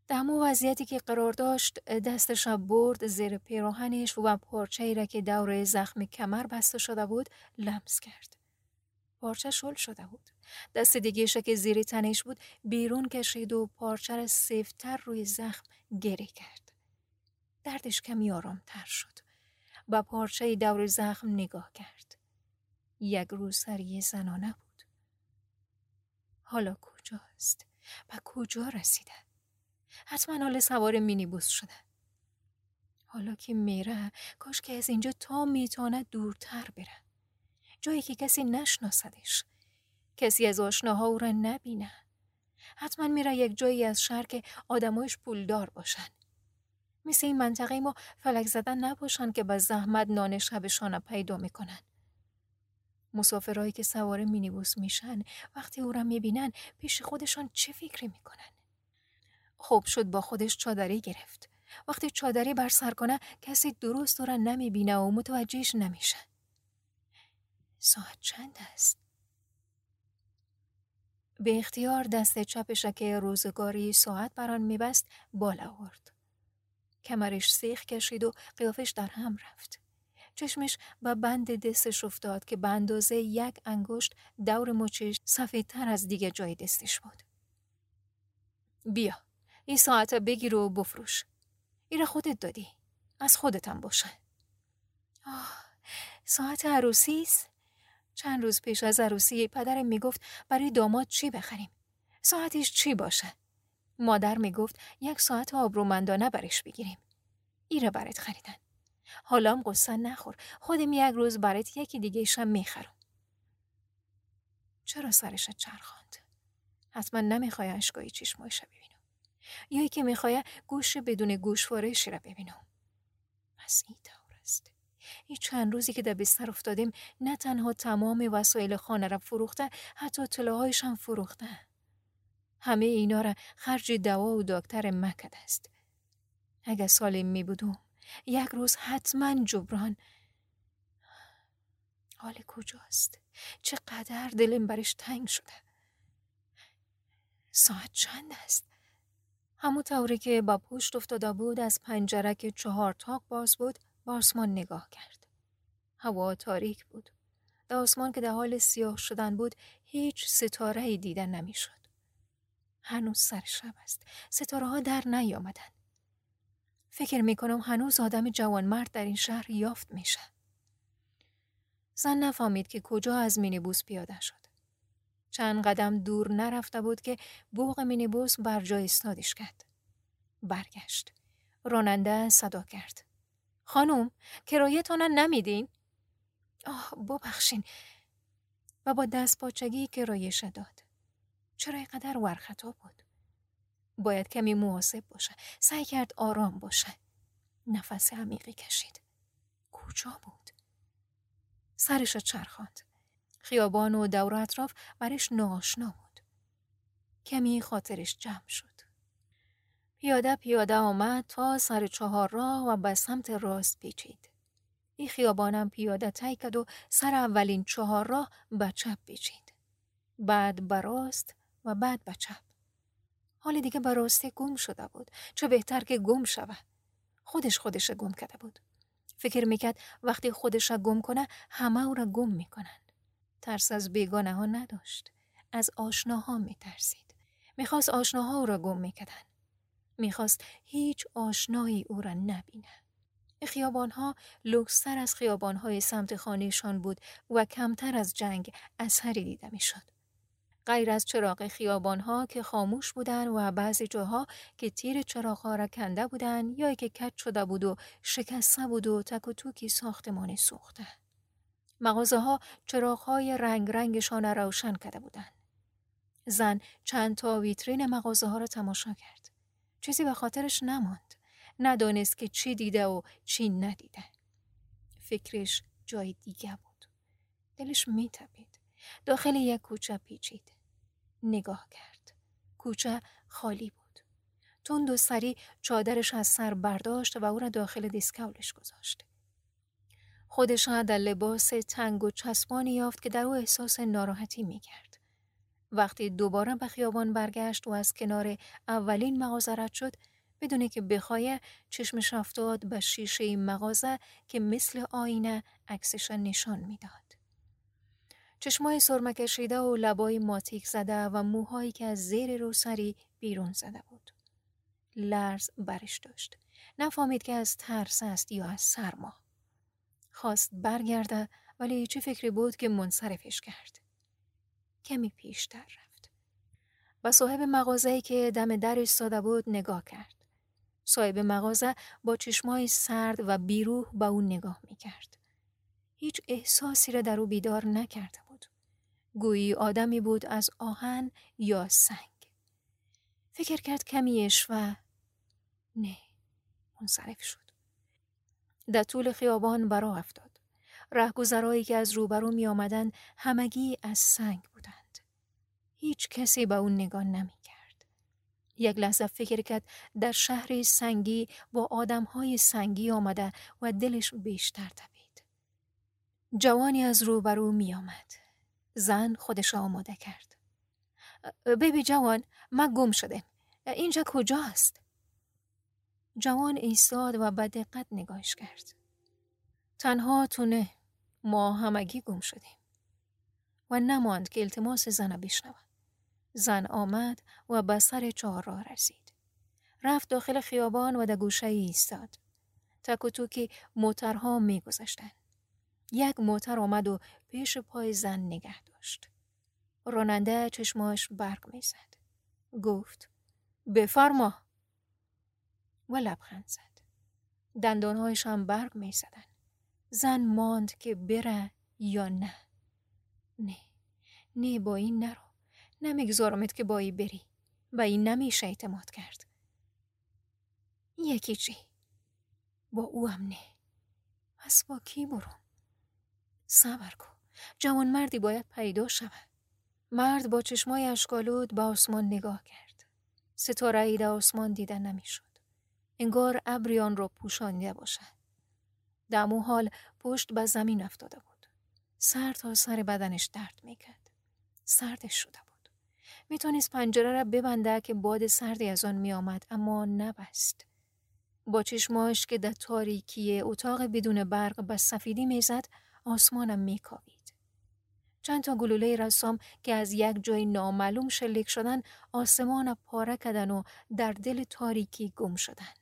در همون وضعیتی که قرار داشت دستش برد زیر پیراهنش و پارچه ای را که دور زخم کمر بسته شده بود لمس کرد. پارچه شل شده بود. دست دیگهش که زیر تنش بود بیرون کشید و پارچه را سفتر روی زخم گری کرد. دردش کمی آرامتر شد. با پارچه دور زخم نگاه کرد. یک روسری زنانه بود. حالا کجاست؟ و کجا رسیده؟ حتما حال سوار مینیبوس شده حالا که میره کاش که از اینجا تا می‌تونه دورتر بره جایی که کسی نشناسدش کسی از آشناها او را نبینه حتما میره یک جایی از شهر که آدمایش پولدار باشن مثل این منطقه ما فلک زدن نباشن که به زحمت نان شبشان پیدا می‌کنن مسافرهایی که سوار مینیبوس میشن وقتی او را می‌بینن پیش خودشان چه فکری می‌کنن خوب شد با خودش چادری گرفت وقتی چادری بر سر کنه کسی درست او را نمی‌بینه و متوجهش نمیشه ساعت چند است؟ به اختیار دست چپش که روزگاری ساعت بران میبست بالا آورد. کمرش سیخ کشید و قیافش در هم رفت. چشمش به بند دستش افتاد که به اندازه یک انگشت دور مچش سفیدتر از دیگه جای دستش بود. بیا این ساعت بگیر و بفروش. این خودت دادی. از خودتم باشه. آه ساعت عروسی؟ چند روز پیش از عروسی پدرم می‌گفت برای داماد چی بخریم؟ ساعتش چی باشه؟ مادر می‌گفت یک ساعت آبرومندانه برش بگیریم. ایره برات خریدن. حالام قصه نخور. خودم یک روز برات یکی دیگه شم می‌خرم. چرا سرش چرخاند؟ حتما نمی‌خوای اشکای چشمایش ببینم. یا که می‌خوای گوش بدون گوشوارشی را ببینم. پس این طور است. این چند روزی که در بستر افتادیم نه تنها تمام وسایل خانه را فروخته حتی طلاهایش هم فروخته. همه اینا را خرج دوا و دکتر مکد است. اگر سالم می بودم یک روز حتما جبران حال کجاست؟ چقدر دلم برش تنگ شده ساعت چند است؟ همون طوری که با پشت افتاده بود از پنجره که چهار تاق باز بود با آسمان نگاه کرد. هوا تاریک بود. در آسمان که در حال سیاه شدن بود هیچ ستاره ای دیدن نمی‌شد. هنوز سر شب است. ستاره ها در نیامدن. فکر می کنم هنوز آدم جوانمرد در این شهر یافت میشه. زن نفهمید که کجا از مینیبوس پیاده شد. چند قدم دور نرفته بود که بوغ مینیبوس بر جای استادش کرد. برگشت. راننده صدا کرد. خانم کرایتان نمیدین؟ آه ببخشین و با دست پاچگی کرایش داد. چرا اینقدر ورخطا بود؟ باید کمی محاسب باشه. سعی کرد آرام باشه. نفس عمیقی کشید. کجا بود؟ سرش چرخاند. خیابان و دور اطراف برش ناشنا بود. کمی خاطرش جمع شد. پیاده پیاده آمد تا سر چهار راه و به سمت راست پیچید. این خیابانم پیاده تای کرد و سر اولین چهار راه به چپ پیچید. بعد به راست و بعد به چپ. حال دیگه به راسته گم شده بود. چه بهتر که گم شود. خودش خودش گم کرده بود. فکر می‌کرد وقتی خودش را گم کنه همه او را گم می‌کنن. ترس از بیگانه ها نداشت. از آشناها میترسید. می‌خواست آشناها او را گم می‌کردن. می‌خواست هیچ آشنایی او را نبینه. خیابانها لوکستر از خیابانهای سمت خانهشان بود و کمتر از جنگ اثری دیده می‌شد. غیر از چراغ خیابانها که خاموش بودند و بعضی جاها که تیر چراغها را کنده بودند یا که کج شده بود و شکسته بود و تک و توکی ساختمان سوخته. مغازه ها چراغ های رنگ رنگشان را روشن کرده بودند. زن چند تا ویترین مغازه ها را تماشا کرد. چیزی به خاطرش نماند. ندانست که چی دیده و چی ندیده. فکرش جای دیگه بود. دلش میتپید. داخل یک کوچه پیچید. نگاه کرد. کوچه خالی بود. تند و سری چادرش از سر برداشت و او را داخل دیسکاولش گذاشت. خودش در لباس تنگ و چسبانی یافت که در او احساس ناراحتی می‌کرد. وقتی دوباره به خیابان برگشت و از کنار اولین مغازه رد شد بدونه که بخواه چشمش افتاد به شیشه مغازه که مثل آینه عکسش نشان می‌داد. چشمای سرمه کشیده و لبای ماتیک زده و موهایی که از زیر روسری بیرون زده بود. لرز برش داشت. نفهمید که از ترس است یا از سرما. خواست برگرده ولی چه فکری بود که منصرفش کرد. کمی پیشتر رفت. و صاحب مغازه‌ای که دم در ایستاده بود نگاه کرد. صاحب مغازه با چشمای سرد و بیروح به اون نگاه می‌کرد. هیچ احساسی را در او بیدار نکرده. گویی آدمی بود از آهن یا سنگ. فکر کرد کمیش و نه منصرف شد. در طول خیابان برا افتاد. رهگذرایی که از روبرو می آمدن همگی از سنگ بودند. هیچ کسی به اون نگاه نمی کرد. یک لحظه فکر کرد در شهر سنگی با آدمهای سنگی آمده و دلش بیشتر تبید. جوانی از روبرو می آمد. زن خودش آماده کرد. ببی جوان من گم شده. اینجا کجاست؟ جوان ایستاد و به دقت نگاهش کرد. تنها تونه ما همگی گم شدیم. و نماند که التماس زن بشنود. زن آمد و به سر چهار راه رسید. رفت داخل خیابان و در گوشه ایستاد. تک و توکی موترها می گذشتن. یک موتر آمد و پیش پای زن نگه داشت. راننده چشماش برق می زد. گفت بفرما و لبخند زد. دندانهایش هم برق می زدن. زن ماند که بره یا نه. نه. نه با این نرو. نمیگذارمت که با این بری. و این نمیشه اعتماد کرد. یکی چی؟ با او هم نه. پس با کی برو؟ صبر کن. جوان مردی باید پیدا شود. مرد با چشمای اشکالود به آسمان نگاه کرد. ستاره ای در آسمان دیدن نمی‌شد. انگار ابری آن را پوشانیده باشد. دمو حال پشت به زمین افتاده بود. سر تا سر بدنش درد می‌کرد. سردش شده بود. می‌تونست پنجره را ببنده که باد سردی از آن میآمد اما نبست. با چشماش که در تاریکی اتاق بدون برق به سفیدی می‌زد آسمانم میکاوید. چند تا گلوله رسام که از یک جای نامعلوم شلیک شدن آسمان پاره کردن و در دل تاریکی گم شدن.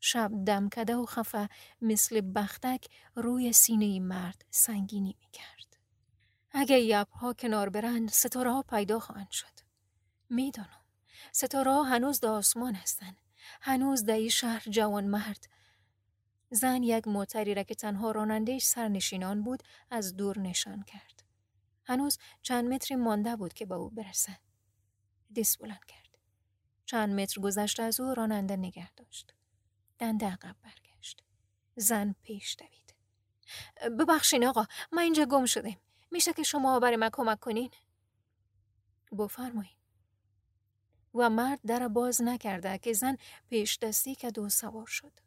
شب دم کده و خفه مثل بختک روی سینه مرد سنگینی می کرد. اگه یبها کنار برند ستاره ها پیدا خواهند شد. می‌دانم. ستاره ها هنوز در آسمان هستند. هنوز در این شهر جوان مرد. زن یک موتری را که تنها رانندهش سرنشینان بود از دور نشان کرد. هنوز چند متری مانده بود که به او برسه. دست بلند کرد. چند متر گذشته از او راننده نگه داشت. دنده عقب برگشت. زن پیش دوید. ببخشین آقا ما اینجا گم شدیم. میشه که شما برای من کمک کنین؟ بفرمایین. و مرد در باز نکرده که زن پیش دستی کد و سوار شد.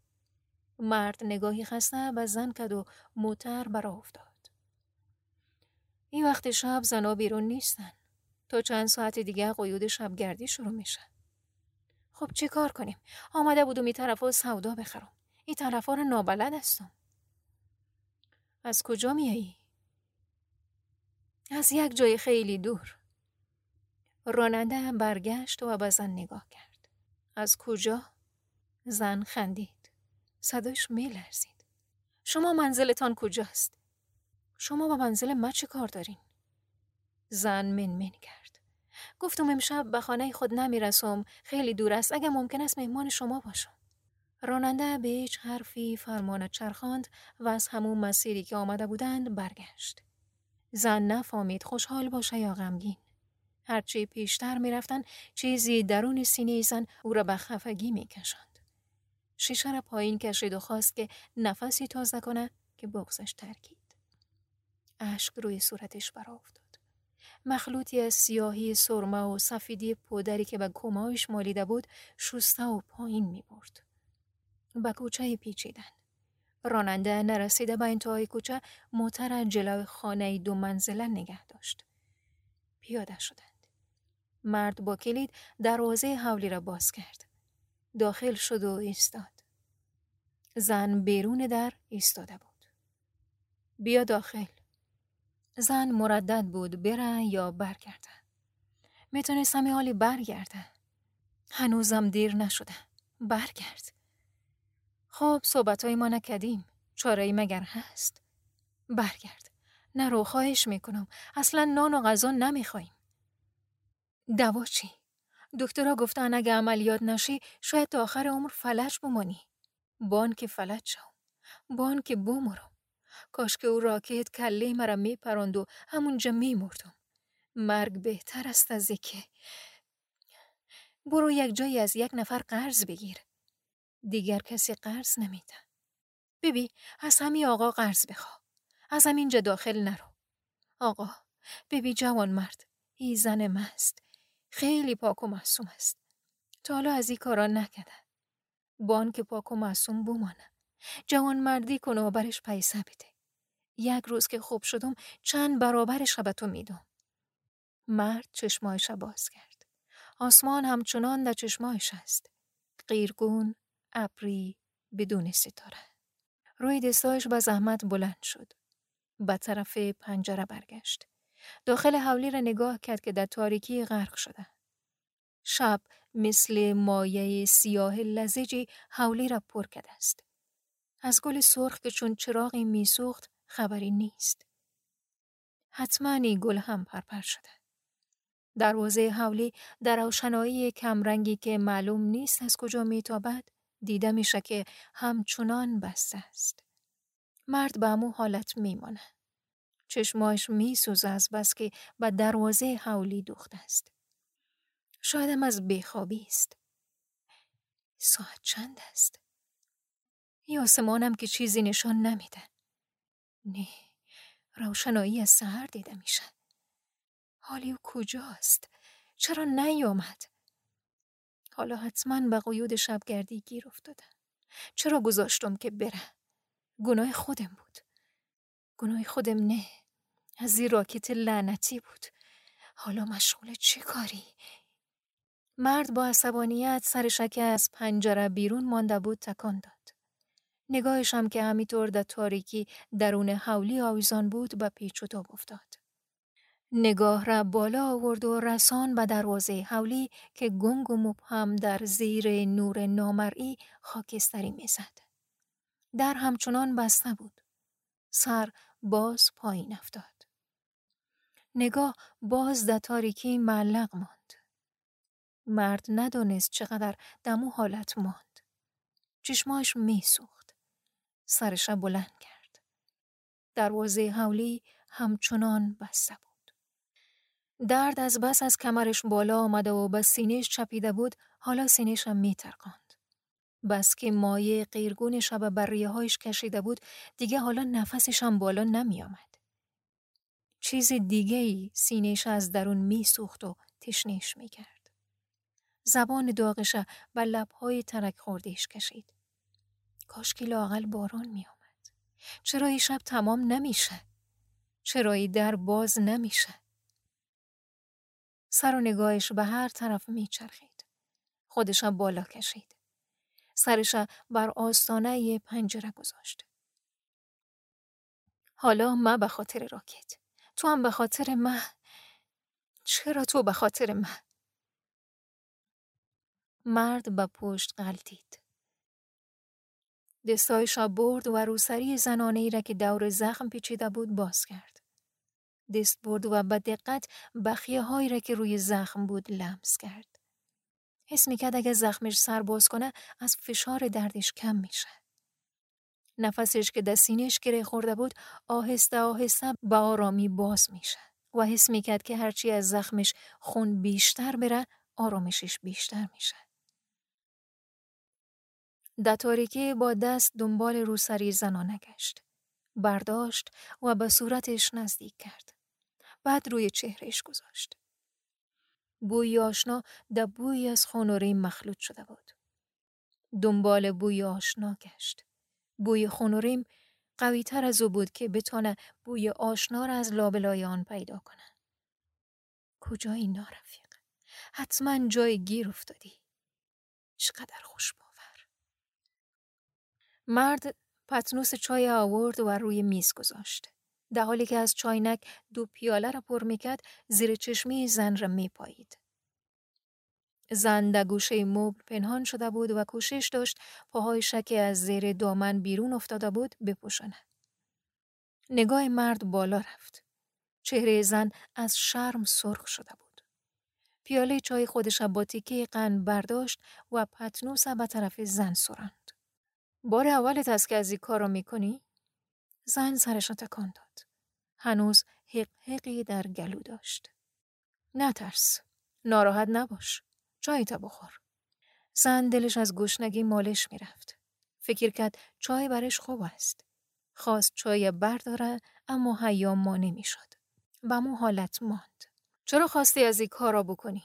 مرد نگاهی خسته به زن کد و موتر برا افتاد. این وقت شب زنا بیرون نیستن. تا چند ساعت دیگه قیود شبگردی شروع میشه. خب چی کار کنیم؟ آمده بودم این طرف سودا بخرم. این طرف رو نابلد هستم. از کجا میایی؟ از یک جای خیلی دور. راننده برگشت و به زن نگاه کرد. از کجا؟ زن خندید. صدایش میلرزید. شما منزلتان کجاست؟ شما با منزل ما چه کار دارین؟ زن من من کرد. گفتم امشب به خانه خود نمی‌رسم خیلی دور است اگر ممکن است مهمان شما باشم. راننده به هیچ حرفی فرمان چرخاند و از همون مسیری که آمده بودند برگشت. زن نفهمید خوشحال باشه یا غمگین. هرچی پیشتر می‌رفتن چیزی درون سینه زن او را به خفگی میکشاند. شیشه را پایین کشید و خواست که نفسی تازه کنه که بغزش ترکید. اشک روی صورتش برا افتاد. مخلوطی از سیاهی سرمه و سفیدی پودری که به کمایش مالیده بود شسته و پایین می برد. به کوچه پیچیدن. راننده نرسیده به انتهای کوچه موتر جلو خانه دو منزله نگه داشت. پیاده شدند. مرد با کلید دروازه حولی را باز کرد. داخل شد و ایستاد. زن بیرون در ایستاده بود. بیا داخل. زن مردد بود بره یا برگرده. می‌تونستم حالی برگرده. هنوزم دیر نشده. برگرد. خب صحبت های ما نکدیم. چاره مگر هست؟ برگرد. نرو خواهش می‌کنم. اصلا نان و غذا نمی‌خوایم. دوا چی؟ دکترها گفتن اگه عملیات نشی شاید تا آخر عمر فلج بمانی. بان که فلج شم. بان که بمرم. کاش که او راکت کله مرا میپراند و همونجا میمردم. مرگ بهتر است از که برو یک جایی از یک نفر قرض بگیر. دیگر کسی قرض نمیده. ببی از همین آقا قرض بخوا. از همینجا داخل نرو. آقا ببی جوان مرد. ای زن مست. خیلی پاک و معصوم است. تا حالا از این کارا نکده. بان که پاک و معصوم بمانه. جوان مردی کنه و برش پیسه بده. یک روز که خوب شدم چند برابرش به تو میدم. مرد چشمایش باز کرد. آسمان همچنان در چشمایش است. قیرگون، ابری، بدون ستاره. روی دستایش به زحمت بلند شد. به طرف پنجره برگشت. داخل حولی را نگاه کرد که در تاریکی غرق شده. شب مثل مایه سیاه لزجی حولی را پر کرده است. از گل سرخ که چون چراغی میسوخت خبری نیست. حتما این گل هم پرپر شده. دروازه حولی در روشنایی کمرنگی که معلوم نیست از کجا میتابد دیده میشه که همچنان بسته است. مرد به امو حالت میمانه. چشمایش میسوزه از بس که به دروازه حولی دوخته است. شایدم از بیخوابی است. ساعت چند است؟ ای آسمانم که چیزی نشان نمیده. نه روشنایی از سهر دیده میشه. حالی او کجاست؟ چرا نیامد؟ حالا حتما به قیود شبگردی گیر افتاده. چرا گذاشتم که بره؟ گناه خودم بود. گناه خودم نه. از این راکت لعنتی بود. حالا مشغول چه کاری؟ مرد با عصبانیت سرش که از پنجره بیرون مانده بود تکان داد. نگاهشم که همینطور در تاریکی درون حولی آویزان بود به پیچ و تاب افتاد. نگاه را بالا آورد و رسان به دروازه حولی که گنگ و مبهم در زیر نور نامرئی خاکستری می‌زد. در همچنان بسته بود. سر باز پایین افتاد. نگاه باز در تاریکی معلق ماند. مرد ندانست چقدر دمو حالت ماند. چشماش میسوخت. سرش بلند کرد. دروازه حولی همچنان بسته بود. درد از بس از کمرش بالا آمده و به سینهش چپیده بود حالا سینهش هم میترکاند. بس که مایه قیرگون شب به ریه هایش کشیده بود دیگه حالا نفسش هم بالا نمی آمد. چیز دیگه ای سینهش از درون میسوخت و تشنه‌ش می کرد. زبان داغش به لبهای ترک خوردهش کشید. کاش که لاغل باران می آمد. چرا ای شب تمام نمیشه؟ چرا ای در باز نمیشه؟ سر و نگاهش به هر طرف میچرخید. خودش بالا کشید. سرش بر آستانه پنجره گذاشت. حالا ما به خاطر راکت. تو هم به خاطر ما چرا تو به خاطر من؟ مرد به پشت غلطید. دستایش برد و روسری زنانه ای را که دور زخم پیچیده بود باز کرد. دست برد و به دقت بخیه هایی را که روی زخم بود لمس کرد. حس می‌کرد اگه زخمش سر باز کنه از فشار دردش کم میشه. نفسش که دستینش گره خورده بود آهسته آهسته به آرامی باز میشه و حس می‌کرد که هرچی از زخمش خون بیشتر بره آرامشش بیشتر میشه. در تاریکی با دست دنبال روسری زنانه گشت. برداشت و به صورتش نزدیک کرد. بعد روی چهرهش گذاشت. بوی آشنا در بوی از خونوریم مخلوط شده بود. دنبال بوی آشنا گشت. بوی خونوریم قوی تر از او بود که بتونه بوی آشنا را از لابلای آن پیدا کنه. کجایی نارفیق؟ حتما جای گیر افتادی. چقدر خوش باور. مرد پتنوس چای آورد و روی میز گذاشت. در حالی که از چاینک دو پیاله را پر می‌کرد زیر چشمی زن را میپایید. زن در گوشه مبل پنهان شده بود و کوشش داشت پاهای شکی از زیر دامن بیرون افتاده بود بپوشاند. نگاه مرد بالا رفت. چهره زن از شرم سرخ شده بود. پیاله چای خودش با تیکه قند برداشت و پتنوس به طرف زن سرند. بار اولت است که از این کار را می‌کنی؟ زن سرش را تکان داد. هنوز حق حقی در گلو داشت. نترس. ناراحت نباش. چای تا بخور. زن دلش از گشنگی مالش می‌رفت. فکر کرد چای برش خوب است. خواست چای برداره اما حیام ما نمی‌شد. به مو حالت ماند. چرا خواستی از این کار را بکنی؟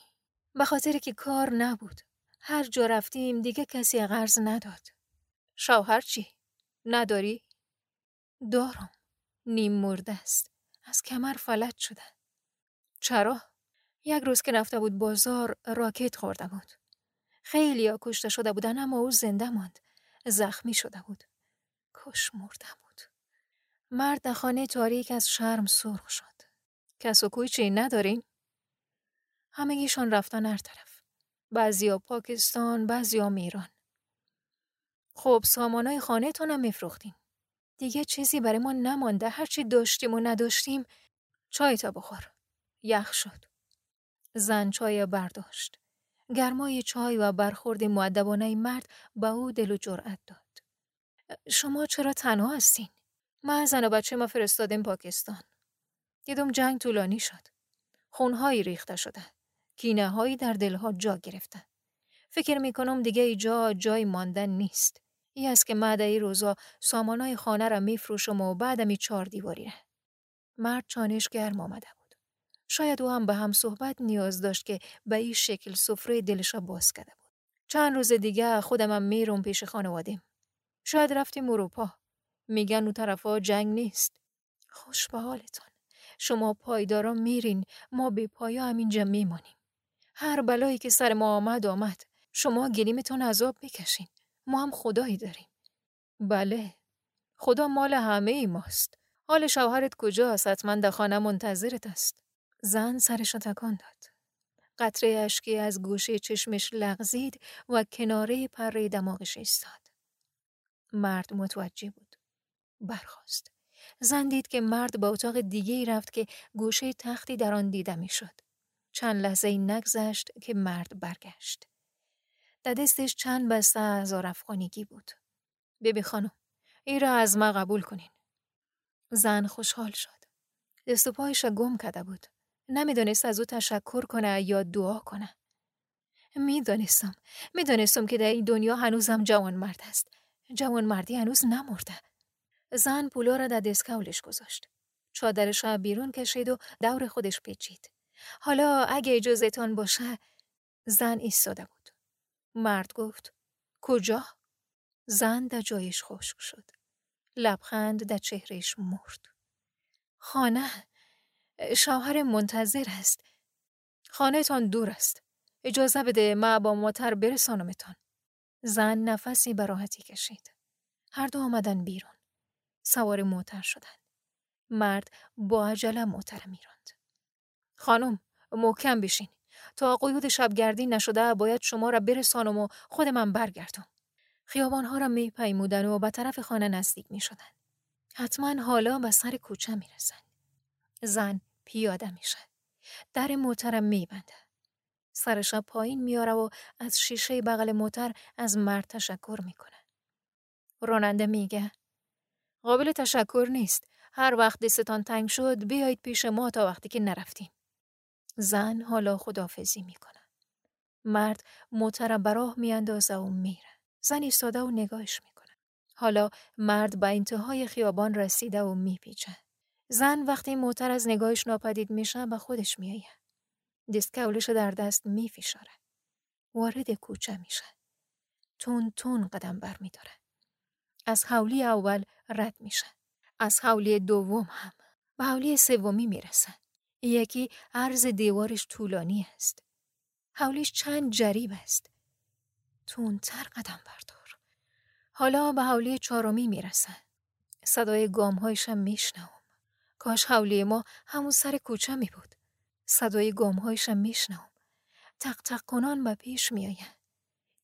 به خاطر که کار نبود. هر جا رفتیم دیگه کسی قرض نداد. شوهر چی؟ نداری؟ دارم. نیم مرده است. از کمر فلج شده. چرا؟ یک روز که رفته بود بازار راکت خورده بود. خیلی ها کشته شده بودن اما او زنده ماند. زخمی شده بود. کش مرده بود. مرد در خانه تاریک از شرم سرخ شد. کس و کوی چی ندارین؟ همگیشان رفتن هر طرف. بعضیا پاکستان، بعضیا ایران. خب سامانای خانه تونم میفروختیم. دیگه چیزی برای ما نمانده هرچی داشتیم و نداشتیم چای تا بخور. یخ شد. زن چای برداشت. گرمای چای و برخورد معدبانه مرد به او دل و جرأت داد. شما چرا تنها هستین؟ من زن و بچه ما فرستادیم پاکستان. دیدم جنگ طولانی شد. خونهایی ریخته شده. کینه هایی در دلها جا گرفته. فکر می کنم دیگه ای جا جای ماندن نیست. ای است که بعد ای روزا سامانای خانه را میفروشم و بعدم ای چار دیواری ره. مرد چانش گرم آمده بود. شاید او هم به هم صحبت نیاز داشت که به این شکل سفره دلش را باز کرده بود. چند روز دیگه خودم هم میرم پیش خانوادیم. شاید رفتیم اروپا. میگن اون طرفا جنگ نیست. خوش به حالتان. شما پایدارا میرین ما به پایا همینجا میمانیم. هر بلایی که سر ما آمد آمد. شما گلیمتان عذاب می‌کشین. ما هم خدایی داریم. بله. خدا مال همه ای ماست. حال شوهرت کجاست؟ حتما در خانه منتظرت است. زن سرش تکان داد. قطره اشکی از گوشه چشمش لغزید و کناره پره دماغش ایستاد. مرد متوجه بود. برخواست. زن دید که مرد به اتاق دیگه ای رفت که گوشه تختی در آن دیده می‌شد. چند لحظه ای نگذشت که مرد برگشت. در دستش چند بسته از افغانیگی بود. بیبی خانم ای را از ما قبول کنین. زن خوشحال شد. دست و پایش گم کرده بود. نمی‌دانست از او تشکر کنه یا دعا کنه. می‌دانستم. می‌دانستم که در این دنیا هنوزم جوان مرد است. جوان مردی هنوز نمرده. زن پولا را در دسکولش گذاشت. چادرش را بیرون کشید و دور خودش پیچید. حالا اگه اجازهتان باشه زن ایستاده بود. مرد گفت کجا؟ زن در جایش خشک شد. لبخند در چهرهش مرد. خانه شوهر منتظر است. خانه تان دور است. اجازه بده ما با موتر برسانمتان. زن نفسی براحتی کشید. هر دو آمدن بیرون. سوار موتر شدند. مرد با عجله موتر میراند. خانم محکم بشین تا قیود شبگردی نشده باید شما را برسانم و خود من برگردم خیابانها را میپیمودن و به طرف خانه نزدیک می‌شدن حتما حالا به سر کوچه می‌رسن زن پیاده میشه. در موترم میبنده. سرش پایین میاره و از شیشه بغل موتر از مرد تشکر می‌کنه. راننده میگه قابل تشکر نیست. هر وقت دستتان تنگ شد بیایید پیش ما تا وقتی که نرفتیم. زن حالا خدافزی می‌کنه. مرد موتر براه میاندازه و میره. زن ایستاده و نگاهش می‌کنه. حالا مرد به انتهای خیابان رسیده و میپیچه. زن وقتی موتر از نگاهش ناپدید میشه به خودش میایه دیسکولش در دست میفشاره. وارد کوچه میشه. تون تون قدم بر از حولی اول رد میشه. از حولی دوم هم. به حولی سومی می‌رسه. یکی عرض دیوارش طولانی است. حولیش چند جریب است. تونتر قدم بردار. حالا به حولی چهارمی می‌رسه. صدای گامهایشم میشنوم. کاش حولی ما همون سر کوچه می بود. صدای گامهایشم میشنوم. تق تق کنان به پیش میآید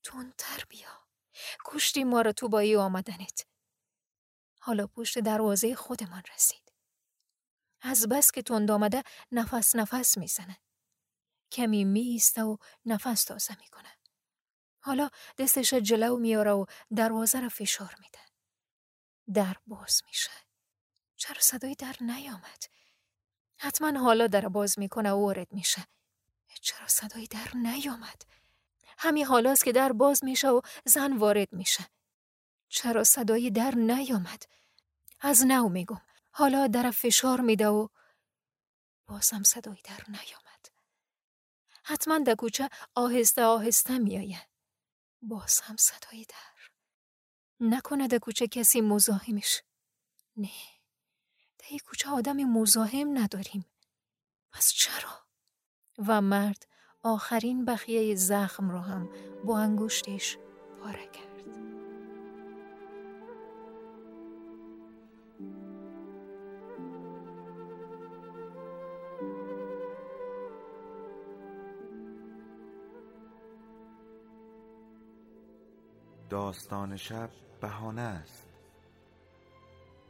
تندتر بیا. کشتی ما را تو با ای آمدنت. حالا پشت دروازه خودمان رسید. از بس که تند آمده نفس نفس می‌زنه. کمی میسته و نفس تازه می‌کنه. حالا دستش جلو میاره و دروازه را فشار میده. در باز میشه. چرا صدایی در نیامد؟ حتما حالا در باز می‌کنه و وارد میشه. چرا صدایی در نیامد؟ همین حالاست که در باز میشه و زن وارد میشه. چرا صدایی در نیامد؟ از نو میگم. حالا در فشار میده و بازم صدایی در نیامد. حتما در کوچه آهسته آهسته میآید باز هم صدایی در. نکنه در کوچه کسی مزاحمش. نه. در کوچه آدم مزاحم نداریم. پس چرا؟ و مرد آخرین بخیه زخم رو هم با انگشتش پاره کرد. داستان شب بهانه است.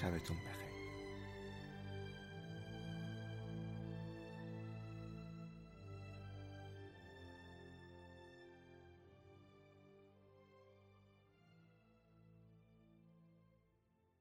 شبتون بخیر.